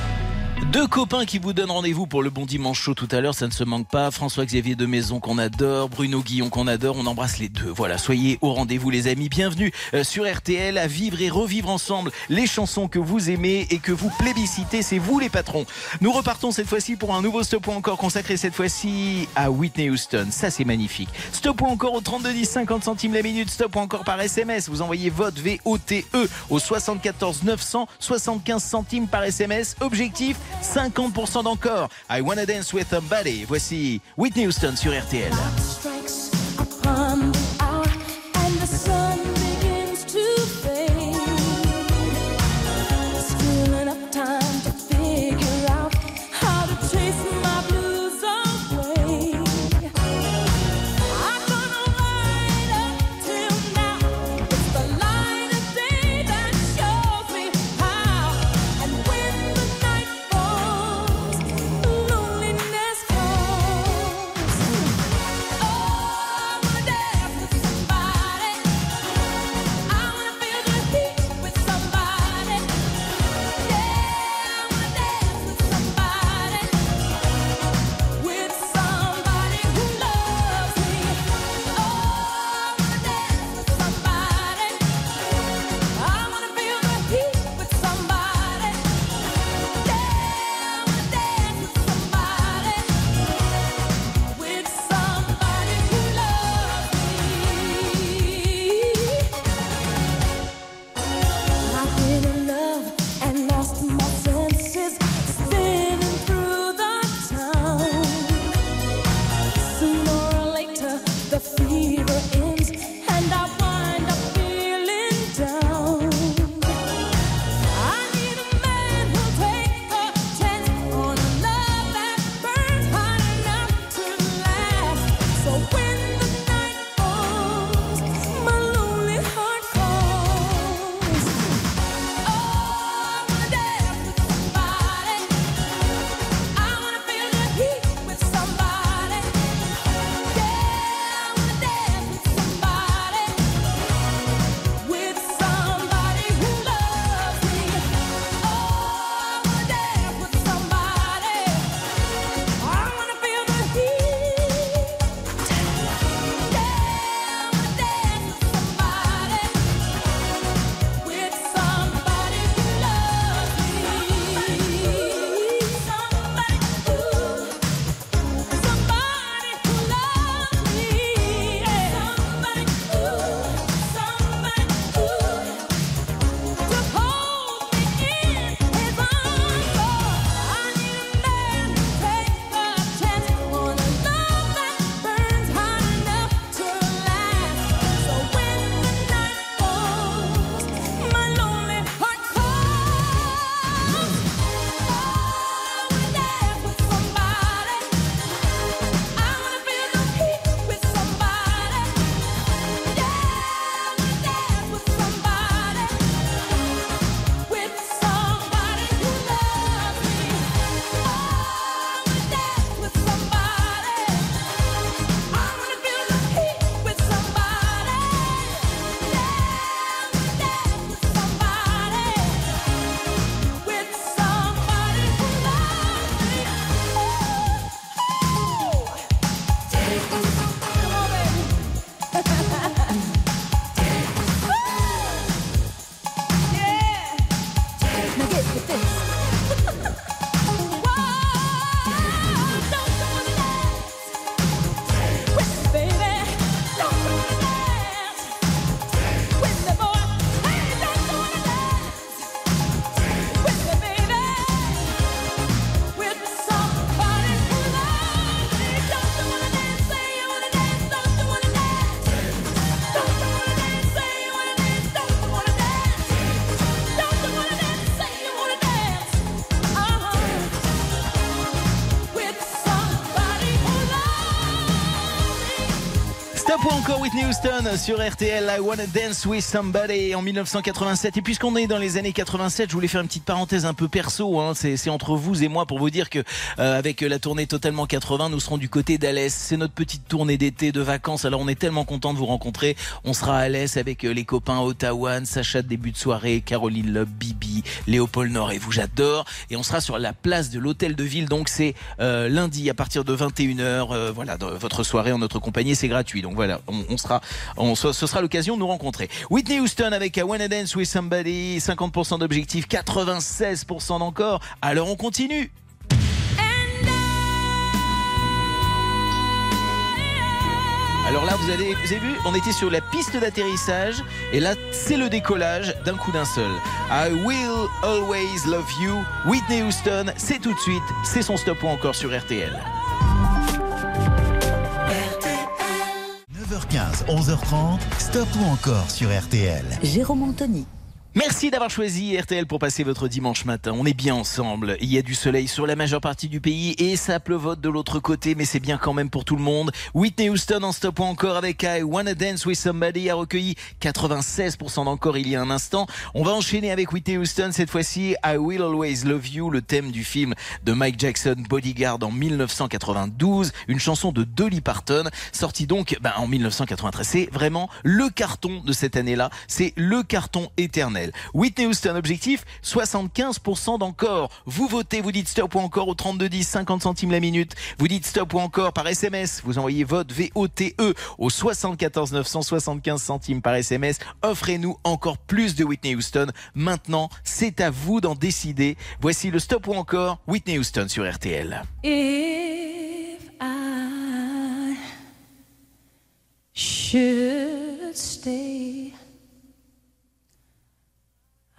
Deux copains qui vous donnent rendez-vous pour le bon dimanche chaud tout à l'heure, ça ne se manque pas. François-Xavier de Maison qu'on adore, Bruno Guillon qu'on adore, on embrasse les deux. Voilà, soyez au rendez-vous les amis. Bienvenue euh, sur RTL à vivre et revivre ensemble les chansons que vous aimez et que vous plébiscitez, c'est vous les patrons. Nous repartons cette fois-ci pour un nouveau stop encore consacré cette fois-ci à Whitney Houston. Ça c'est magnifique. Stop encore au 32 10 50 centimes la minute, stop encore par SMS. Vous envoyez vote VOTE au 74 900 75 centimes par SMS. Objectif 50% d'encore. I wanna dance with somebody. Voici Whitney Houston sur RTL. Encore Whitney Houston sur RTL I Wanna Dance With Somebody en 1987 et puisqu'on est dans les années 87 je voulais faire une petite parenthèse un peu perso hein. c'est entre vous et moi pour vous dire que euh, avec la tournée totalement 80 nous serons du côté d'Alès. C'est notre petite tournée d'été de vacances. Alors on est tellement content de vous rencontrer. On sera à Alès avec euh, les copains Ottawa Sacha de début de soirée Caroline Love Bibi Léopold Nord et vous j'adore. Et on sera sur la place de l'hôtel de ville. Donc c'est euh, lundi à partir de 21h euh, voilà votre soirée en notre compagnie. C'est gratuit. Donc voilà on, sera ce sera l'occasion de nous rencontrer Whitney Houston avec I Wanna Dance With Somebody 50% d'objectifs 96% d'encore alors on continue Alors là, vous avez, vous avez vu, on était sur la piste d'atterrissage et là, c'est le décollage d'un coup d'un seul. I will always love you. Whitney Houston, c'est tout de suite, c'est son stop ou encore sur RTL. 9h15, 11h30, stop ou encore sur RTL. Jérôme Anthony. Merci d'avoir choisi RTL pour passer votre dimanche matin. On est bien ensemble. Il y a du soleil sur la majeure partie du pays et ça pleuvote de l'autre côté, mais c'est bien quand même pour tout le monde. Whitney Houston en stop encore avec I Wanna Dance With Somebody a recueilli 96% d'encore il y a un instant. On va enchaîner avec Whitney Houston cette fois-ci. I Will Always Love You, le thème du film de Mike Jackson Bodyguard en 1992, une chanson de Dolly Parton, sortie donc ben, en 1993. C'est vraiment le carton de cette année-là. C'est le carton éternel. Whitney Houston, objectif 75% d'encore. Vous votez, vous dites stop ou encore au 3210, 50 centimes la minute. Vous dites stop ou encore par SMS. Vous envoyez vote V-O-T-E au 74 975 centimes par SMS. Offrez-nous encore plus de Whitney Houston. Maintenant, c'est à vous d'en décider. Voici le stop ou encore Whitney Houston sur RTL.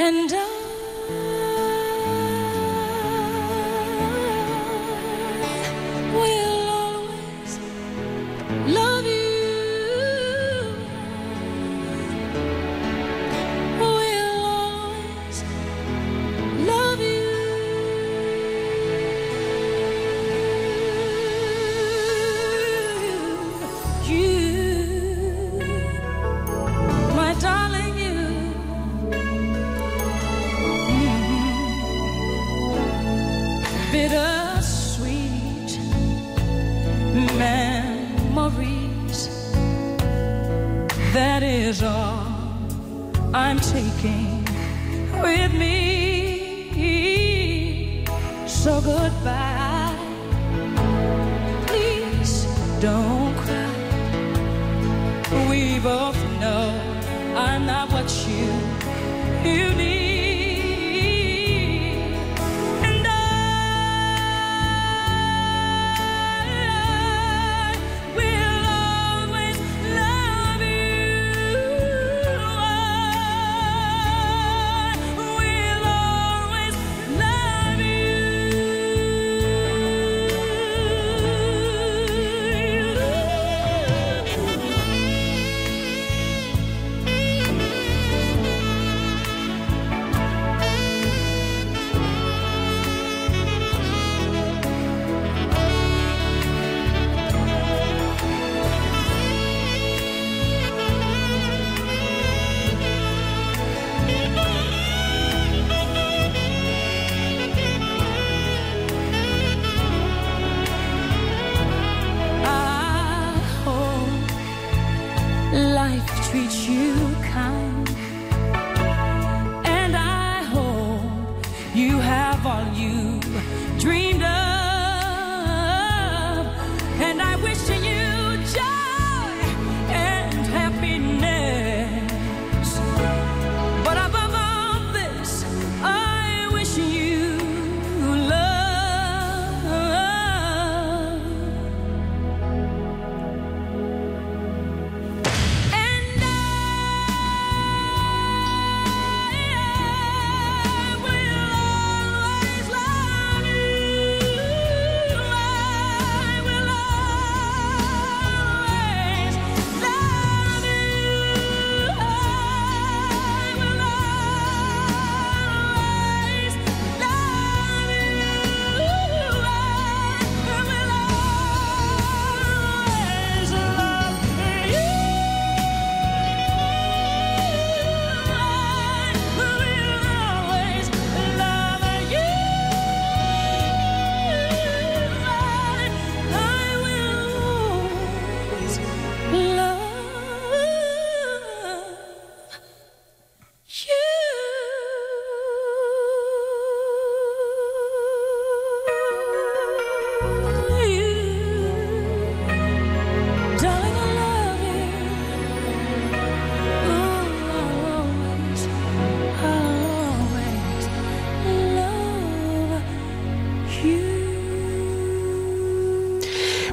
And I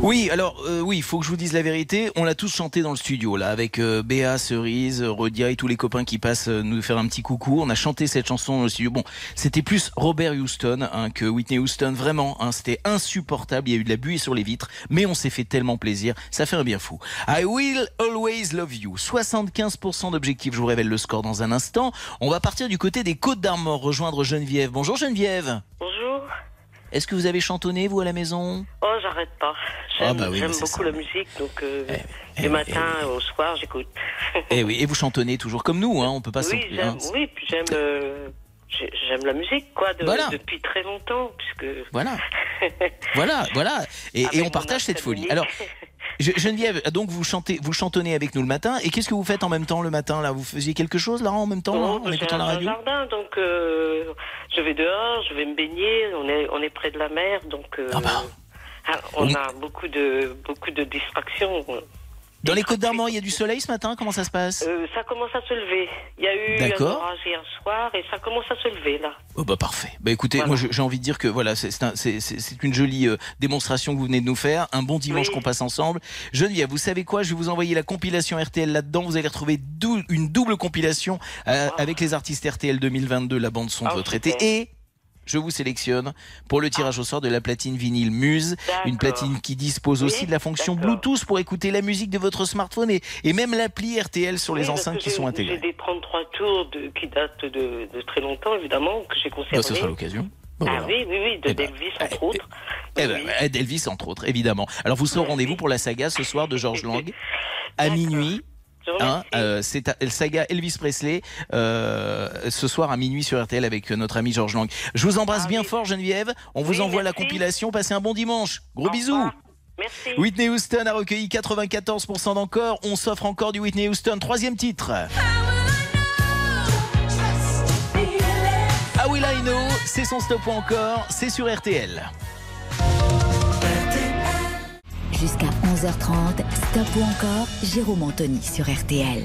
Oui, alors euh, oui, il faut que je vous dise la vérité. On l'a tous chanté dans le studio là, avec euh, Béa, Cerise, Rodia et tous les copains qui passent euh, nous faire un petit coucou. On a chanté cette chanson dans le studio. Bon, c'était plus Robert Houston hein, que Whitney Houston. Vraiment, hein, c'était insupportable. Il y a eu de la buée sur les vitres, mais on s'est fait tellement plaisir. Ça fait un bien fou. I will always love you. 75% d'objectifs. Je vous révèle le score dans un instant. On va partir du côté des Côtes d'Armor, rejoindre Geneviève. Bonjour Geneviève. Bonjour. Est-ce que vous avez chantonné vous à la maison? Oh, j'arrête pas. J'aime Ah bah oui, j'aime c'est beaucoup ça. la musique, donc euh, eh le matin au soir, j'écoute. Eh oui, et vous chantonnez toujours comme nous, hein, on peut pas oui, j'aime, hein. oui, puis j'aime, euh, j'ai- j'aime la musique, quoi, de- Voilà. depuis très longtemps, puisque. Voilà. Voilà, voilà. Et, et Avec on partage cette folie. Alors, Je- Geneviève, donc vous chantez, vous chantonnez avec nous le matin. Et qu'est-ce que vous faites en même temps le matin là? Vous faisiez quelque chose là en même temps Non, en écoutant la radio? jardin, donc euh, je vais dehors, je vais me baigner. On est, on est près de la mer, donc euh, bah. ah, on a beaucoup de, beaucoup de distractions. Dans les Côtes d'Armor, il y a du soleil ce matin. Comment ça se passe? Euh, ça commence à se lever. Il y a eu un orage hier soir et ça commence à se lever là. Oh bah parfait. Bah écoutez, moi j'ai envie de dire que voilà, c'est c'est un- c'est- c'est- c'est une jolie euh, démonstration que vous venez de nous faire, un bon dimanche qu'on passe ensemble. Geneviève, vous savez quoi? Je vais vous envoyer la compilation RTL là-dedans. Vous allez retrouver dou- une double compilation euh, avec les artistes RTL 2022, la bande son de Ah, votre été et je vous sélectionne pour le tirage au sort de la platine vinyle Muse, une platine qui dispose Oui, aussi de la fonction. Bluetooth pour écouter la musique de votre smartphone et, et même l'appli RTL sur les Oui, enceintes qui sont intégrées. J'ai des 33 tours de, qui datent de, de très longtemps, évidemment, que j'ai conservé. Bah, ce sera l'occasion. Ah voilà. oui, oui, oui, de Delvis, entre autres. Eh ben, eh, Delvis, entre autres, évidemment. Alors, vous serez au rendez-vous pour la saga ce soir de George Lang à minuit. Hein, euh, c'est à- la saga Elvis Presley euh, ce soir à minuit sur RTL avec euh, notre ami George Lang. Je vous embrasse bien fort Geneviève. On vous envoie la compilation. Passez un bon dimanche. Gros bisous. Merci. Whitney Houston a recueilli 94% d'encore. On s'offre encore du Whitney Houston. Troisième titre. Ah Will I Know, c'est son stop ou encore. C'est sur RTL. Jusqu'à 11h30, Stop ou encore, Jérôme Anthony sur RTL.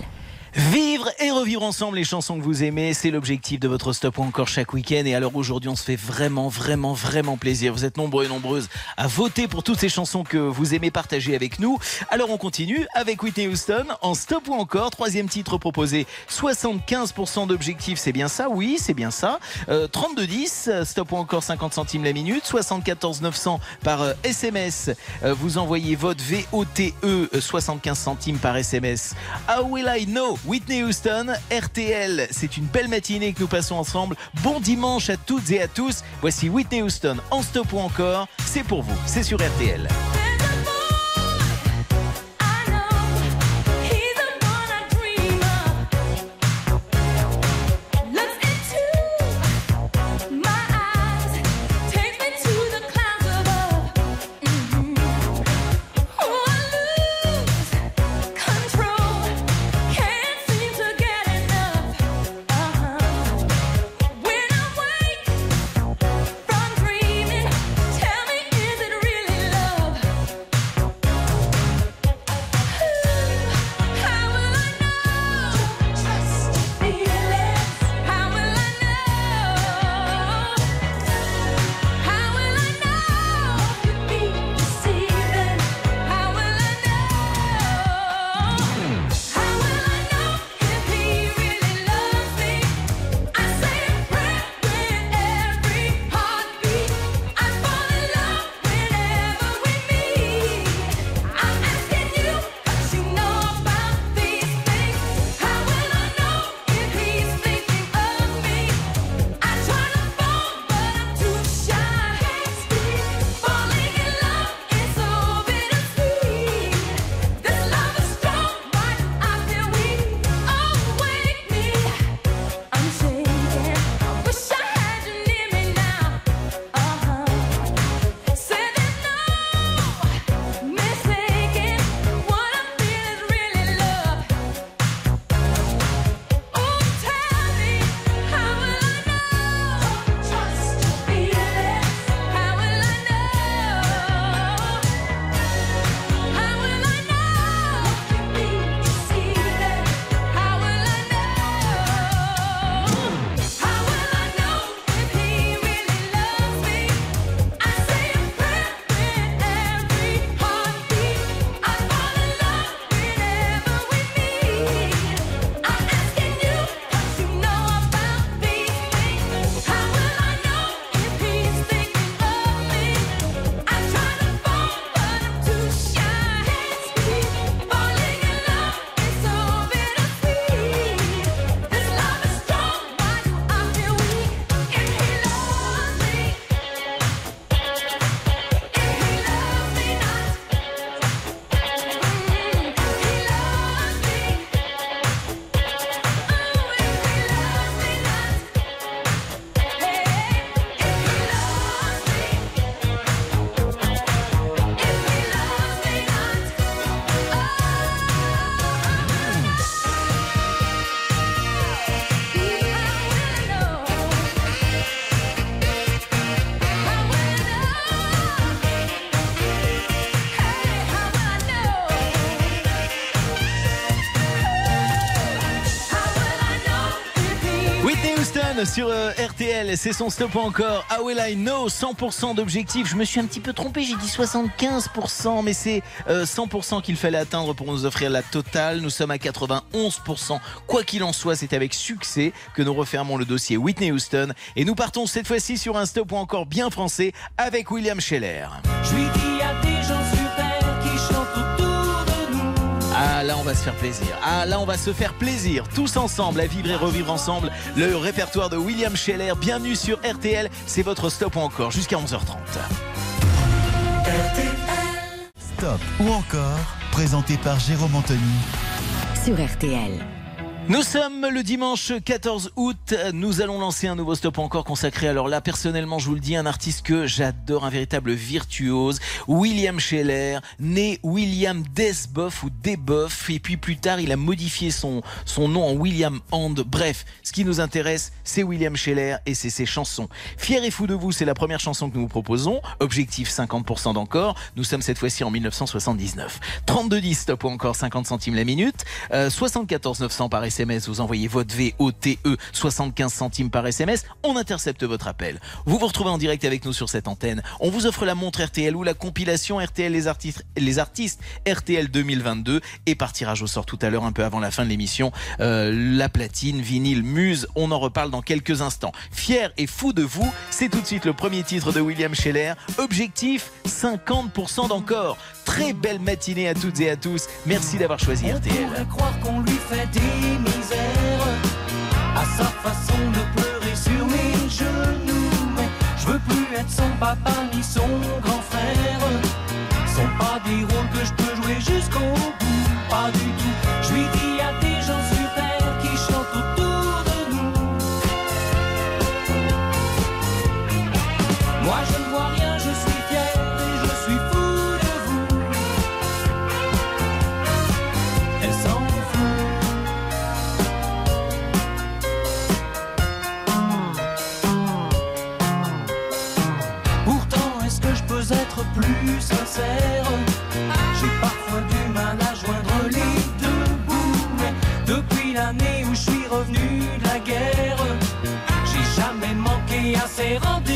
Vivre et revivre ensemble les chansons que vous aimez, c'est l'objectif de votre stop ou encore chaque week-end. Et alors aujourd'hui, on se fait vraiment, vraiment, vraiment plaisir. Vous êtes nombreux et nombreuses à voter pour toutes ces chansons que vous aimez partager avec nous. Alors on continue avec Whitney Houston en stop ou encore. Troisième titre proposé, 75% d'objectifs, c'est bien ça? Oui, c'est bien ça. Euh, 32-10, stop ou encore 50 centimes la minute. 74 900 par euh, SMS. Euh, vous envoyez votre VOTE euh, 75 centimes par SMS. How will I know? Whitney Houston, RTL. C'est une belle matinée que nous passons ensemble. Bon dimanche à toutes et à tous. Voici Whitney Houston en stop ou encore. C'est pour vous, c'est sur RTL. Sur euh, RTL, c'est son stop encore. How will I know 100% d'objectifs. Je me suis un petit peu trompé, j'ai dit 75%, mais c'est euh, 100% qu'il fallait atteindre pour nous offrir la totale. Nous sommes à 91%. Quoi qu'il en soit, c'est avec succès que nous refermons le dossier Whitney Houston et nous partons cette fois-ci sur un stop encore bien français avec William Scheller. Ah là on va se faire plaisir. Ah là on va se faire plaisir tous ensemble à vivre et revivre ensemble le répertoire de William Scheller. Bienvenue sur RTL, c'est votre stop ou encore jusqu'à 11h30. Stop ou encore, présenté par Jérôme Anthony sur RTL. Nous sommes le dimanche 14 août. Nous allons lancer un nouveau stop encore consacré. Alors là, personnellement, je vous le dis, un artiste que j'adore, un véritable virtuose. William Scheller, né William Desboff ou Desboff. Et puis plus tard, il a modifié son, son nom en William Hand. Bref, ce qui nous intéresse, c'est William Scheller et c'est ses chansons. Fier et fou de vous, c'est la première chanson que nous vous proposons. Objectif 50% d'encore. Nous sommes cette fois-ci en 1979. 3210 stop ou encore 50 centimes la minute. Euh, 74 900 par Vous envoyez votre VOTE 75 centimes par SMS, on intercepte votre appel. Vous vous retrouvez en direct avec nous sur cette antenne. On vous offre la montre RTL ou la compilation RTL les artistes, les artistes RTL 2022 et par tirage au sort tout à l'heure un peu avant la fin de l'émission euh, la platine vinyle Muse. On en reparle dans quelques instants. Fier et fou de vous, c'est tout de suite le premier titre de William Scheller. Objectif 50% d'encore. Très belle matinée à toutes et à tous. Merci d'avoir choisi RTL. pourrait croire qu'on lui fait des misères à sa façon de pleurer sur mes genoux. Mais je veux plus être son papa ni son grand frère. Sont pas des rôles que je peux jouer jusqu'au bout, pas du tout. Je lui dis à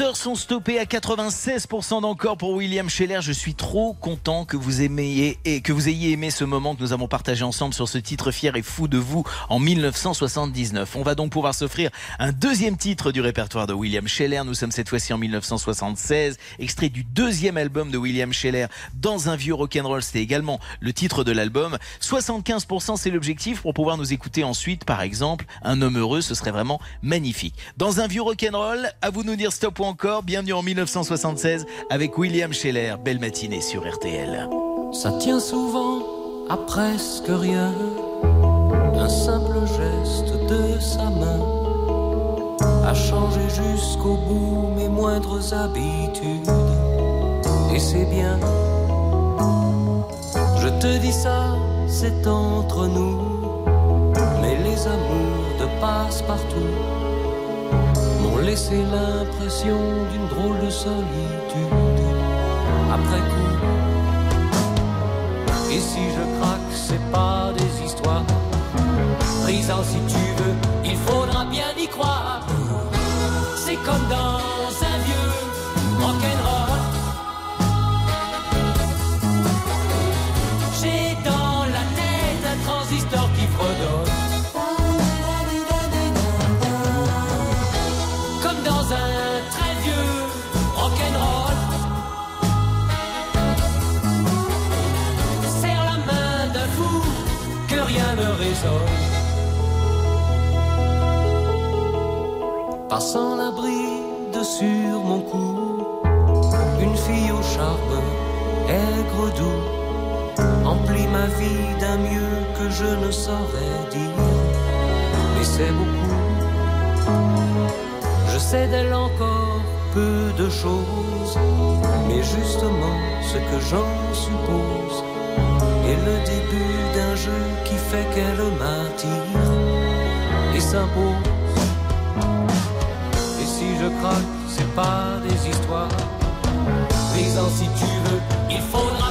Sont stoppés à 96% d'encore pour William Scheller. Je suis trop content que vous aimiez et que vous ayez aimé ce moment que nous avons partagé ensemble sur ce titre fier et fou de vous en 1979. On va donc pouvoir s'offrir un deuxième titre du répertoire de William Scheller. Nous sommes cette fois-ci en 1976, extrait du deuxième album de William Scheller dans un vieux rock'n'roll. C'était également le titre de l'album. 75% c'est l'objectif pour pouvoir nous écouter ensuite, par exemple, un homme heureux. Ce serait vraiment magnifique. Dans un vieux rock'n'roll, à vous de nous dire stop ou encore. Bienvenue en 1976 avec William Scheller. Belle matinée sur RTL. Ça tient souvent à presque rien, un simple geste de sa main a changé jusqu'au bout mes moindres habitudes. Et c'est bien, je te dis ça, c'est entre nous, mais les amours de passe-partout laissé l'impression d'une drôle de solitude après coup. Et si je craque, c'est pas des histoires. Brisant si tu veux, il faudra bien y croire. C'est comme dans Passant la bride sur mon cou, une fille au charme aigre doux emplit ma vie d'un mieux que je ne saurais dire. Et c'est beaucoup. Je sais d'elle encore peu de choses, mais justement ce que j'en suppose est le début d'un jeu qui fait qu'elle m'attire et s'impose. Si je craque, c'est pas des histoires. Brisant si tu veux, il faudra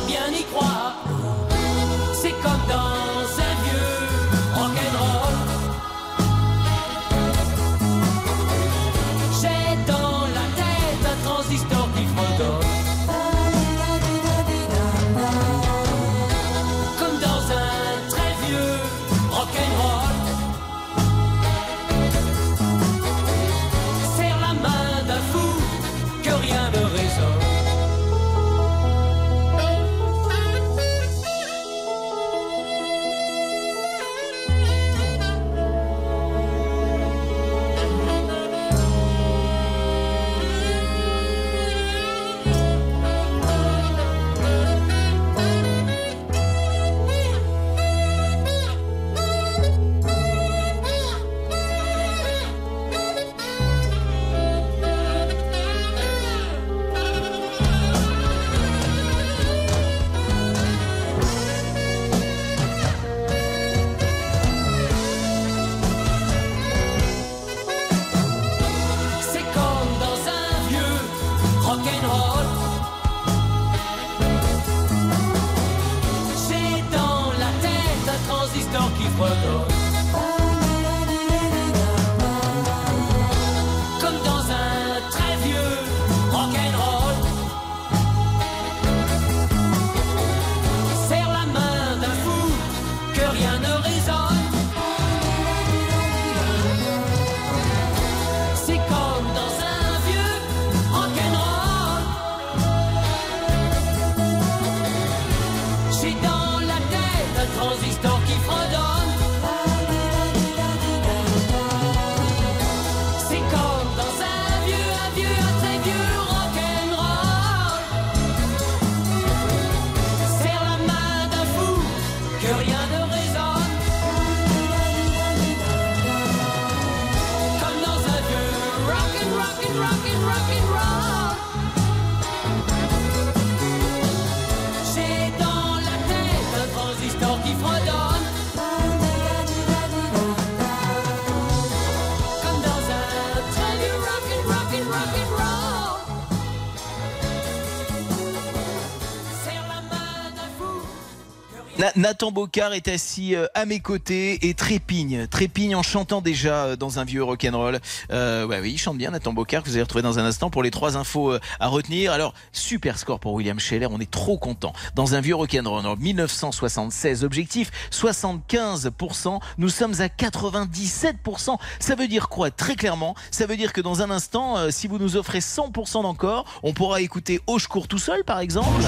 Nathan Bocard est assis euh, à mes côtés et trépigne, trépigne en chantant déjà euh, dans un vieux rock'n'roll. Euh, ouais, oui, il chante bien Nathan Bocard, que vous allez retrouver dans un instant pour les trois infos euh, à retenir. Alors, super score pour William Scheller, on est trop content. Dans un vieux rock'n'roll, en 1976, objectif 75%, nous sommes à 97%. Ça veut dire quoi Très clairement, ça veut dire que dans un instant, si vous nous offrez 100% d'encore, on pourra écouter je cours tout seul par exemple.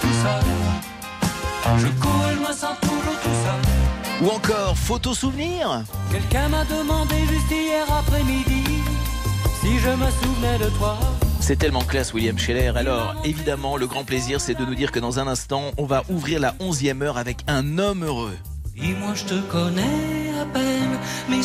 tout. Je cours et je me sens toujours tout seul. Ou encore photo souvenir Quelqu'un m'a demandé juste hier après-midi si je me souvenais de toi. C'est tellement classe, William Scheller. Alors, évidemment, le grand plaisir, c'est de nous dire que dans un instant, on va ouvrir la 11e heure avec un homme heureux. Et moi je te connais à peine,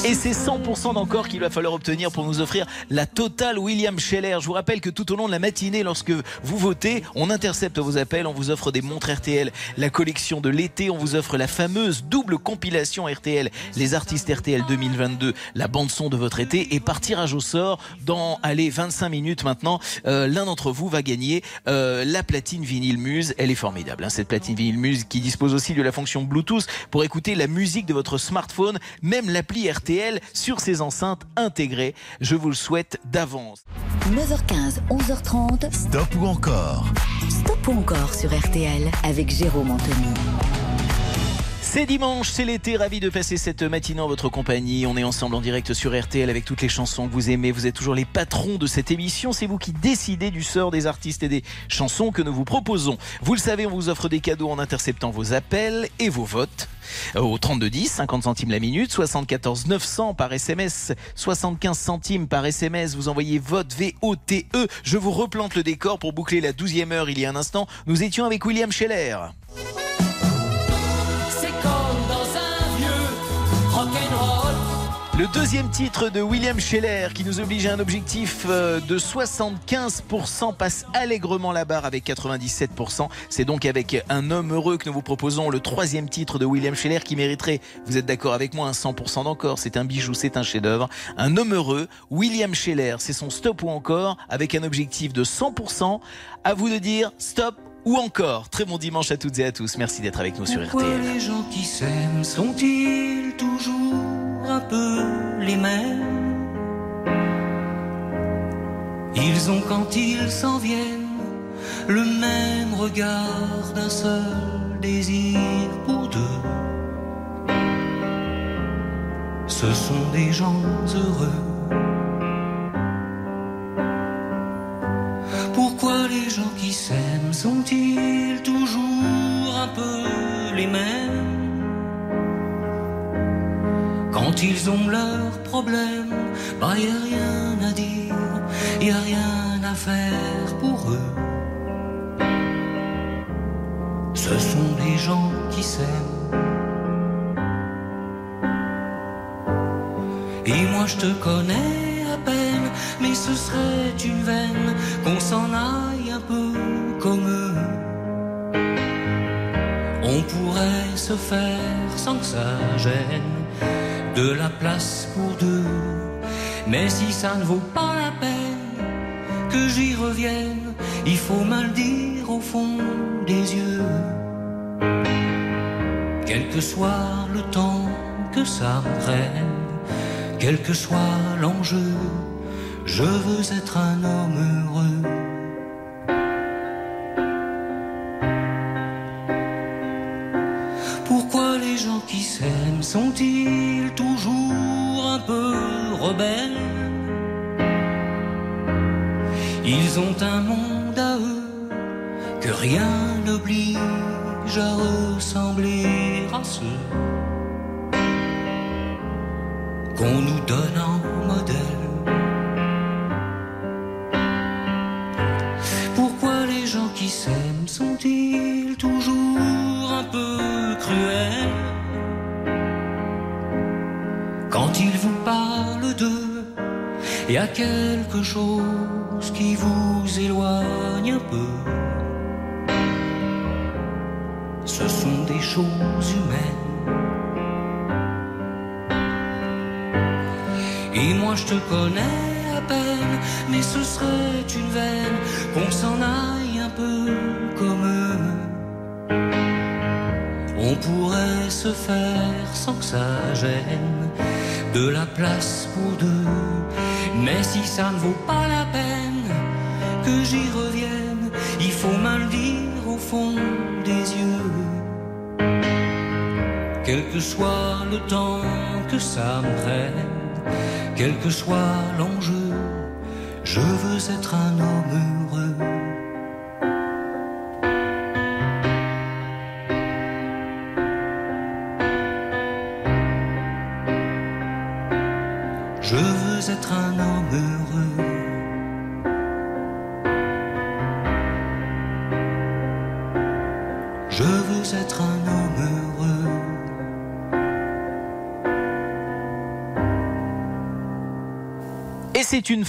Et c'est 100% d'encore qu'il va falloir obtenir pour nous offrir la totale William Scheller. Je vous rappelle que tout au long de la matinée, lorsque vous votez, on intercepte vos appels, on vous offre des montres RTL, la collection de l'été, on vous offre la fameuse double compilation RTL, les artistes RTL 2022, la bande son de votre été et par tirage au sort dans, allez, 25 minutes maintenant, euh, l'un d'entre vous va gagner euh, la platine vinyle Muse. Elle est formidable, hein, cette platine vinyle Muse qui dispose aussi de la fonction Bluetooth pour écouter la musique de votre smartphone, même l'appli RTL sur ses enceintes intégrées. Je vous le souhaite d'avance. 9h15, 11h30. Stop ou encore? Stop ou encore sur RTL avec Jérôme Anthony. C'est dimanche, c'est l'été, ravi de passer cette matinée en votre compagnie. On est ensemble en direct sur RTL avec toutes les chansons que vous aimez. Vous êtes toujours les patrons de cette émission. C'est vous qui décidez du sort des artistes et des chansons que nous vous proposons. Vous le savez, on vous offre des cadeaux en interceptant vos appels et vos votes au 3210, 50 centimes la minute, 74 900 par SMS, 75 centimes par SMS. Vous envoyez vote V-O-T-E. Je vous replante le décor pour boucler la 12e heure il y a un instant. Nous étions avec William Scheller. Le deuxième titre de William Scheller qui nous oblige à un objectif euh, de 75% passe allègrement la barre avec 97%. C'est donc avec un homme heureux que nous vous proposons le troisième titre de William Scheller qui mériterait, vous êtes d'accord avec moi, un 100% d'encore. C'est un bijou, c'est un chef-d'œuvre. Un homme heureux, William Scheller, c'est son stop ou encore avec un objectif de 100%. À vous de dire stop ou encore. Très bon dimanche à toutes et à tous. Merci d'être avec nous sur Pourquoi RTL. les gens qui s'aiment sont-ils toujours un peu les mêmes? Ils ont quand ils s'en viennent le même regard d'un seul désir pour deux. Ce sont des gens heureux. Pourquoi les gens qui s'aiment sont-ils toujours un peu les mêmes Quand ils ont leurs problèmes, bah y a rien à dire, y a rien à faire pour eux. Ce sont des gens qui s'aiment. Et moi je te connais mais ce serait une veine qu'on s'en aille un peu comme eux. On pourrait se faire sans que ça gêne de la place pour deux. Mais si ça ne vaut pas la peine que j'y revienne, il faut me le dire au fond des yeux. Quel que soit le temps que ça prenne, quel que soit l'enjeu, je veux être un homme heureux. Pourquoi les gens qui s'aiment sont-ils toujours un peu rebelles? Ils ont un monde à eux que rien n'oblige à ressembler à ceux qu'on nous donne en modèle. S'aiment sont-ils toujours un peu cruels? Quand ils vous parlent d'eux, il y a quelque chose qui vous éloigne un peu. Ce sont des choses humaines. Et moi je te connais à peine, mais ce serait une veine qu'on s'en aille peu comme eux. pourrait se faire sans que ça gêne. De la place pour deux. Mais si ça ne vaut pas la peine que j'y revienne, il faut me le dire au fond des yeux. Quel que soit le temps que ça me prenne, quel que soit l'enjeu, je veux être un homme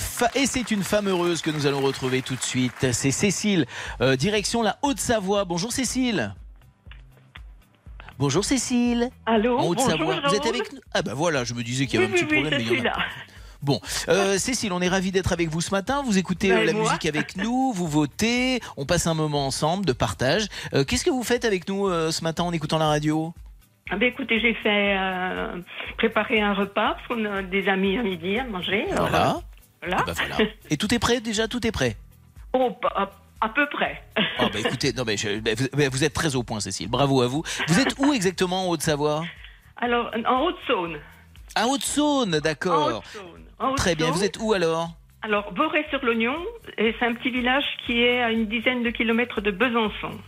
fa- et c'est une femme heureuse que nous allons retrouver tout de suite. C'est Cécile, euh, direction la Haute-Savoie. Bonjour Cécile. Bonjour Cécile. Allô, En Haute-Savoie. bonjour, Vous êtes avec nous? Ah bah voilà, je me disais qu'il y Oui, avait un petit oui, problème. mais là. Bon, euh, Cécile, on est ravis d'être avec vous ce matin. Vous écoutez Ben, euh, la moi. musique avec nous, vous votez, on passe un moment ensemble de partage. Euh, Qu'est-ce que vous faites avec nous ce matin en écoutant la radio? Ah ben, écoutez, j'ai fait préparer un repas parce qu'on a des amis à midi à manger. Voilà. Voilà. Bah voilà. Et tout est prêt déjà, tout est prêt? Oh, pas- à, peu près. Oh bah écoutez, non mais je- bah, vous, bah, vous êtes très au point, Cécile. Bravo à vous. Vous êtes où exactement en Haute-Savoie? Alors, en Haute-Saône. À Haute-Saône, En d'accord. En Très bien. Vous êtes où alors? Alors, Boré-sur-l'Oignon, et c'est un petit village qui est à une dizaine de kilomètres de Besançon.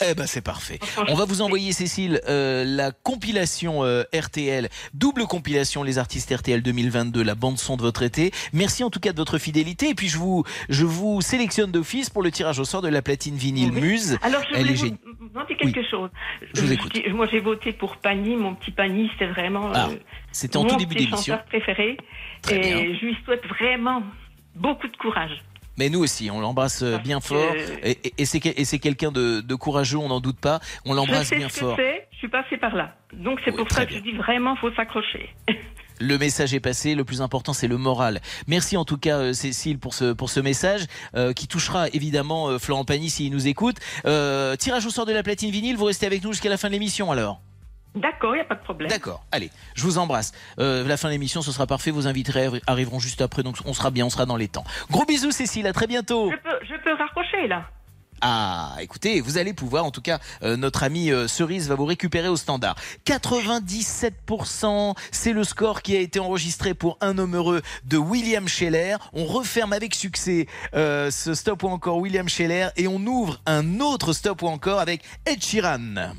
Eh ben c'est parfait. On va vous envoyer Cécile euh, la compilation euh, RTL, double compilation les artistes RTL 2022, la bande son de votre été. Merci en tout cas de votre fidélité et puis je vous je vous sélectionne d'office pour le tirage au sort de la platine vinyle Muse. Alors, je voulais vous demander quelque chose. Je vous écoute. dis- Moi, j'ai voté pour Pani. Mon petit Pani, c'était vraiment Ah, euh, c'était en mon tout début d'émission. préféré. Très et bien. je lui souhaite vraiment beaucoup de courage. Mais nous aussi, on l'embrasse euh, bien fort et, et- et c'est quel- et c'est quelqu'un de, de courageux, on n'en doute pas. On l'embrasse bien ce fort. je suis passée par là. Donc c'est Oui, pour ça que je dis vraiment, faut s'accrocher. Le message est passé. Le plus important, c'est le moral. Merci en tout cas, euh, Cécile, pour ce pour ce message euh, qui touchera évidemment euh, Florent Pagny s'il nous écoute. Euh, tirage au sort de la platine vinyle. Vous restez avec nous jusqu'à la fin de l'émission alors. D'accord, il n'y a pas de problème. D'accord. Allez, je vous embrasse. Euh, la fin de l'émission, ce sera parfait. Vos invités arri- arriveront juste après, donc on sera bien, on sera dans les temps. Gros bisous, Cécile. À très bientôt. Je peux, je peux raccrocher là. Ah, écoutez, vous allez pouvoir, en tout cas, euh, notre ami euh, Cerise va vous récupérer au standard. 97%, c'est le score qui a été enregistré pour Un homme heureux de William Scheller. On referme avec succès euh, ce stop ou encore William Scheller et on ouvre un autre stop ou encore avec Ed Sheeran.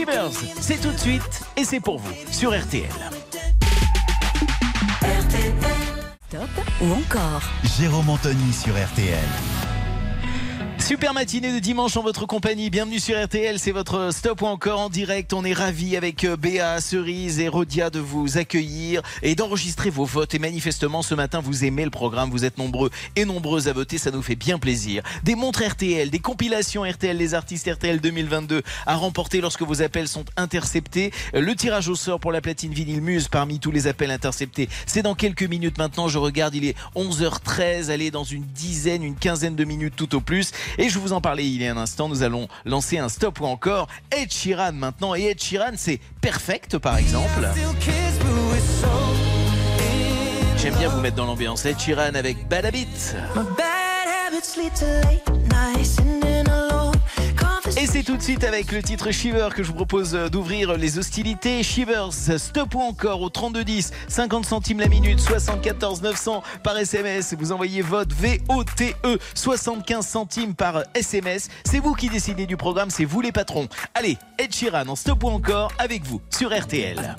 Shivers, c'est tout de suite et c'est pour vous sur RTL. Stop ou encore Jérôme Anthony sur RTL. Super matinée de dimanche en votre compagnie. Bienvenue sur RTL. C'est votre stop ou encore en direct. On est ravis avec euh, Béa, Cerise et Rodia de vous accueillir et d'enregistrer vos votes. Et manifestement, ce matin, vous aimez le programme. Vous êtes nombreux et nombreuses à voter. Ça nous fait bien plaisir. Des montres RTL, des compilations RTL, les artistes RTL 2022 à remporter lorsque vos appels sont interceptés. Euh, Le tirage au sort pour la platine vinyle Muse parmi tous les appels interceptés. C'est dans quelques minutes maintenant. Je regarde, il est 11h13. Allez, dans une dizaine, une quinzaine de minutes tout au plus. Et je vous en parlais il y a un instant, nous allons lancer un stop ou encore Ed Sheeran maintenant. Et Ed Sheeran, c'est Perfect par exemple. J'aime bien vous mettre dans l'ambiance. Ed Sheeran avec Bad Habit. Et c'est tout de suite avec le titre Shiver que je vous propose euh, d'ouvrir les hostilités. Shivers, stop ou encore au 3210, 50 centimes la minute, 74 900 par SMS. Vous envoyez votre VOTE, 75 centimes par SMS. C'est vous qui décidez du programme, c'est vous les patrons. Allez, Ed Sheeran en stop ou encore avec vous sur RTL.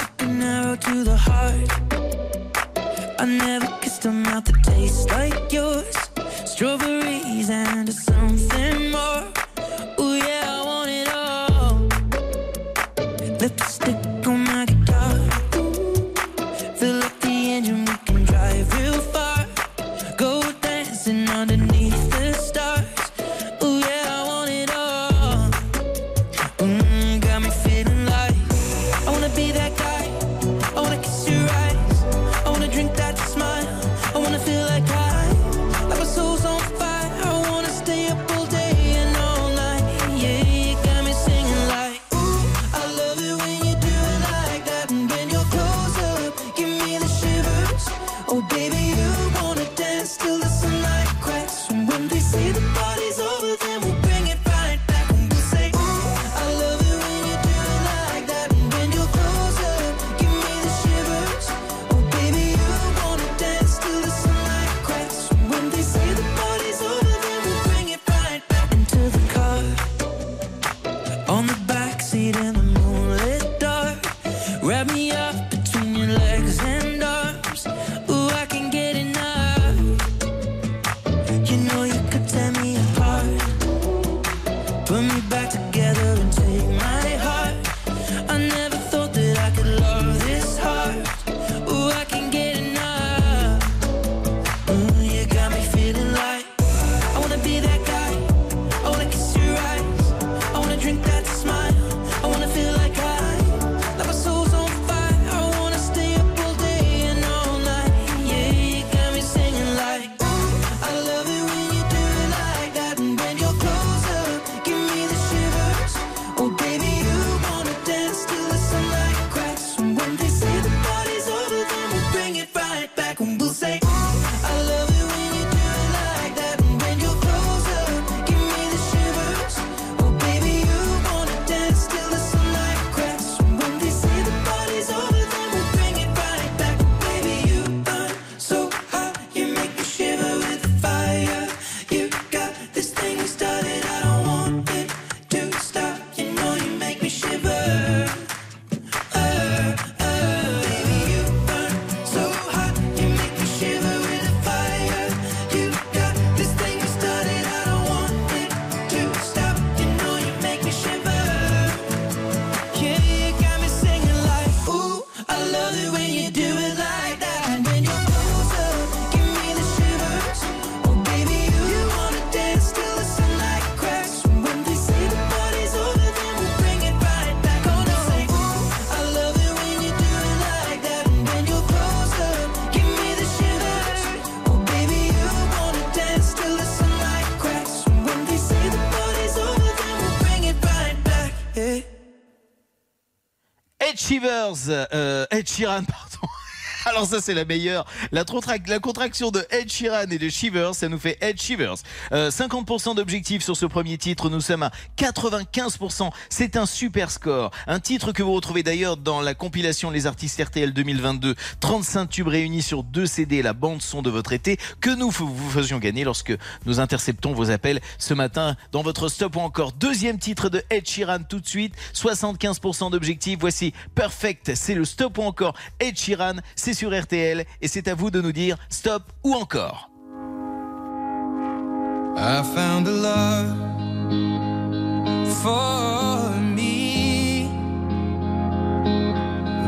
Lipstick Brothers, euh, Ed ça c'est la meilleure. La, contraction de Ed Sheeran et de Shivers, ça nous fait Ed Shivers. Euh, 50% d'objectifs sur ce premier titre, nous sommes à 95%. C'est un super score. Un titre que vous retrouvez d'ailleurs dans la compilation Les Artistes RTL 2022. 35 tubes réunis sur deux CD, la bande son de votre été, que nous vous faisions gagner lorsque nous interceptons vos appels ce matin dans votre stop ou encore deuxième titre de Ed Sheeran tout de suite. 75% d'objectifs, voici Perfect, c'est le stop ou encore Ed Sheeran, c'est sur sur RTL et c'est à vous de nous dire stop ou encore. I found a love for me.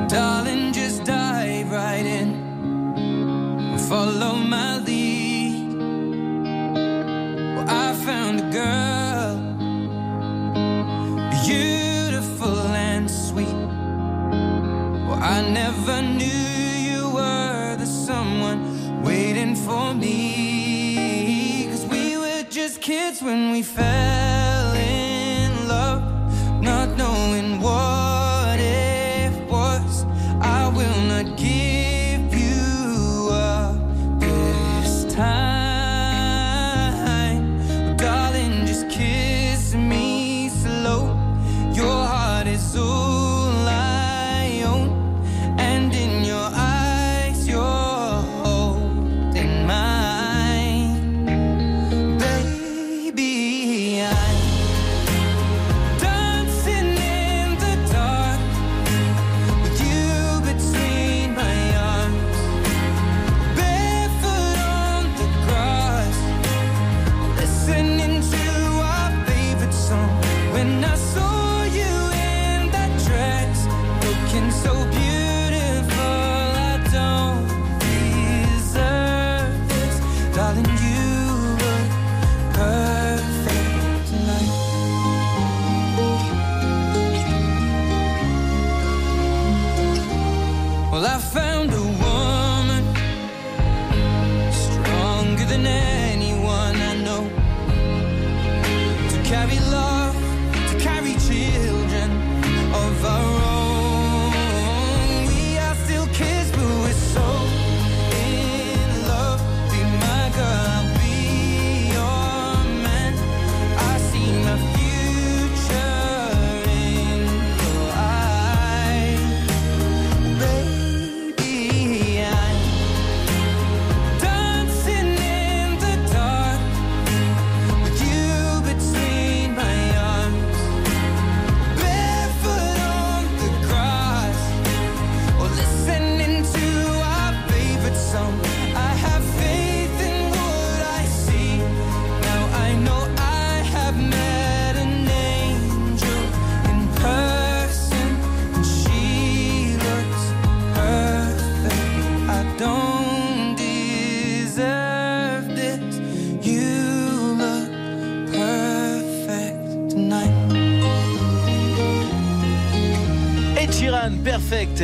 Darling, just dive right in. Follow my lead. Well, I found a girl, beautiful and sweet. Well, I never knew. were the someone waiting for me. Cause we were just kids when we fell.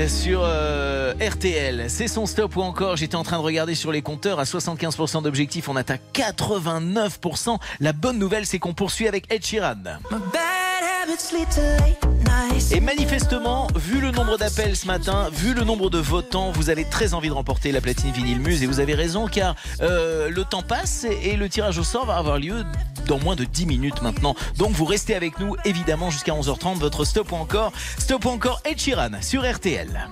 sur euh, RTL. C'est son stop ou encore J'étais en train de regarder sur les compteurs à 75% d'objectifs, on atteint 89%. La bonne nouvelle, c'est qu'on poursuit avec Ed Sheeran. Et manifestement, vu le nombre d'appels ce matin, vu le nombre de votants, vous avez très envie de remporter la platine vinyle muse et vous avez raison car euh, le temps passe et le tirage au sort va avoir lieu dans moins de 10 minutes maintenant. Donc vous restez avec nous, évidemment, jusqu'à 11h30. Votre stop ou encore, stop ou encore Ed Sheeran sur RTL.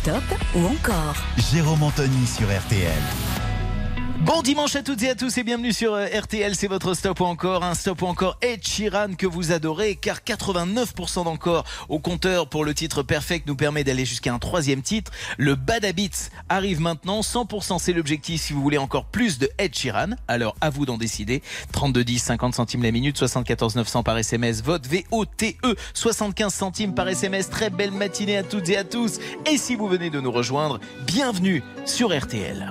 Stop ou encore? Jérôme Anthony sur RTL. Bon dimanche à toutes et à tous et bienvenue sur euh, RTL, c'est votre stop encore, un stop ou encore Ed Sheeran que vous adorez car 89% d'encore au compteur pour le titre Perfect nous permet d'aller jusqu'à un troisième titre. Le Bad Habits arrive maintenant, 100% c'est l'objectif si vous voulez encore plus de Ed Sheeran, alors à vous d'en décider. 32 10, 50 centimes la minute, 74 900 par SMS, vote VOTE, 75 centimes par SMS, très belle matinée à toutes et à tous et si vous venez de nous rejoindre, bienvenue sur RTL.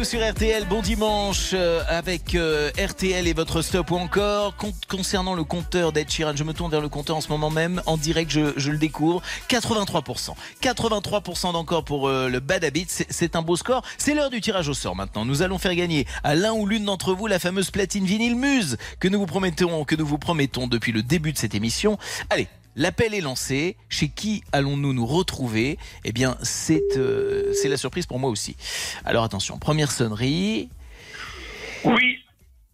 Tous sur RTL. Bon dimanche euh, avec euh, RTL et votre stop ou encore. Con- concernant le compteur d'Ed Sheeran, je me tourne vers le compteur en ce moment même. En direct, je, je le découvre. 83%. 83% d'encore pour euh, le Bad Habit. C'est- un beau score. C'est l'heure du tirage au sort maintenant. Nous allons faire gagner à l'un ou l'une d'entre vous la fameuse platine vinyle Muse que nous vous promettons, que nous vous promettons depuis le début de cette émission. Allez. L'appel est lancé. Chez qui allons-nous nous retrouver? Eh bien, c'est euh, c'est la surprise pour moi aussi. Alors attention, première sonnerie. Oui.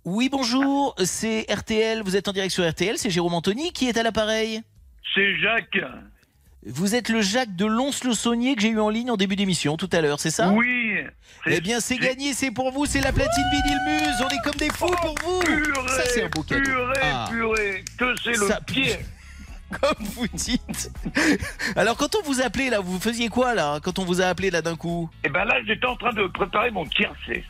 Oui, bonjour, c'est RTL. Vous êtes en direct sur RTL. C'est Jérôme Anthony qui est à l'appareil. C'est Jacques. Vous êtes le Jacques de Lons-le-Saunier que j'ai eu en ligne en début d'émission tout à l'heure, c'est ça? Oui. Eh bien, c'est gagné, c'est pour vous, c'est la platine vinyle Muse. On est comme des fous pour vous. ça, c'est un beau cadeau. Purée, Ah. purée, que c'est le Ça- pied. Comme vous dites. Alors quand on vous appelait là, vous faisiez quoi là Quand on vous a appelé là d'un coup? Et ben là, j'étais en train de préparer mon tiercé.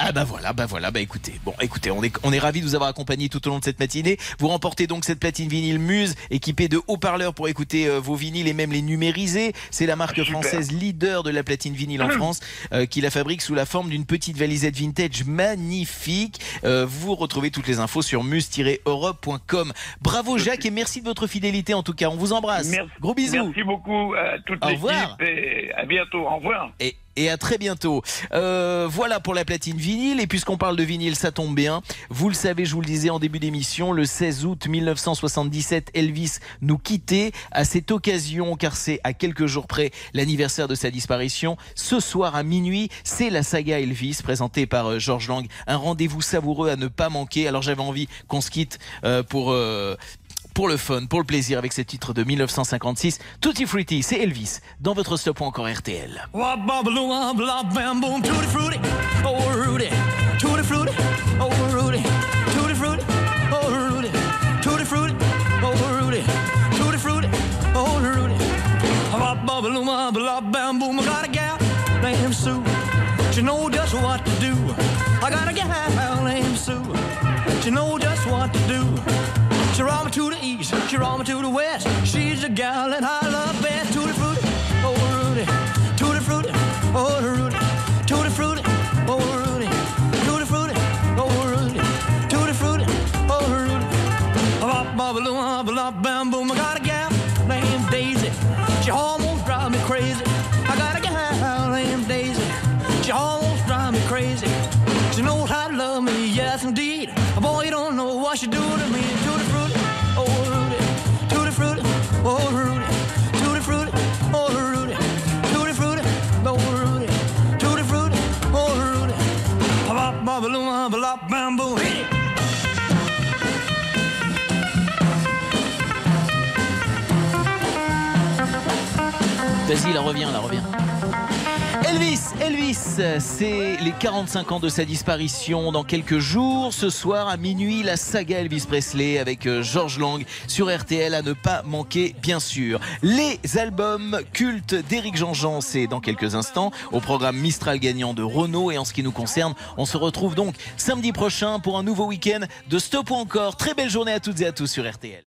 Ah bah voilà, bah voilà, bah écoutez, bon écoutez, on est, on est ravis de vous avoir accompagné tout au long de cette matinée. Vous remportez donc cette platine vinyle Muse équipée de haut-parleurs pour écouter euh, vos vinyles et même les numériser. C'est la marque Super. française leader de la platine vinyle en France euh, qui la fabrique sous la forme d'une petite valisette vintage magnifique. Euh, vous retrouvez toutes les infos sur muse-europe.com. Bravo Jacques et merci de votre fidélité en tout cas. On vous embrasse. Merci. Gros bisous. Merci beaucoup à toute l'équipe et à bientôt. Au revoir. Et, et à très bientôt. Euh, voilà pour la platine vinyle. Et puisqu'on parle de vinyle, ça tombe bien. Vous le savez, je vous le disais en début d'émission, le 16 août 1977, Elvis nous quittait. À cette occasion, car c'est à quelques jours près l'anniversaire de sa disparition, ce soir à minuit, c'est la saga Elvis présentée par euh, George Lang. Un rendez-vous savoureux à ne pas manquer. Alors j'avais envie qu'on se quitte euh, pour... pour le fun, pour le plaisir avec ce titre de 1956, Tutti Frutti, c'est Elvis, dans votre stop encore RTL. Oh oh oh I got a Sue. She roll me to the east, she roll me to the west. She's a gal that I love best. Tutti frutti, oh Rudy, tutti frutti, oh Rudy, tutti frutti, oh Rudy, tutti frutti, oh Rudy, tutti frutti, oh Rudy. Bop, bop, bop, bop, bam, boom. I got a gal named Daisy. She almost drives me crazy. I got a gal named Daisy. She almost drives me crazy. She knows how to love me, yes indeed. Boy, you don't know what she do to me. Vas-y, la revient, la revient. Elvis, Elvis, c'est les 45 ans de sa disparition dans quelques jours. Ce soir à minuit, la saga Elvis Presley avec euh, George Lang sur RTL à ne pas manquer, bien sûr. Les albums cultes d'Éric Jean-Jean, c'est dans quelques instants au programme Mistral gagnant de Renault. Et en ce qui nous concerne, on se retrouve donc samedi prochain pour un nouveau week-end de Stop ou encore. Très belle journée à toutes et à tous sur RTL.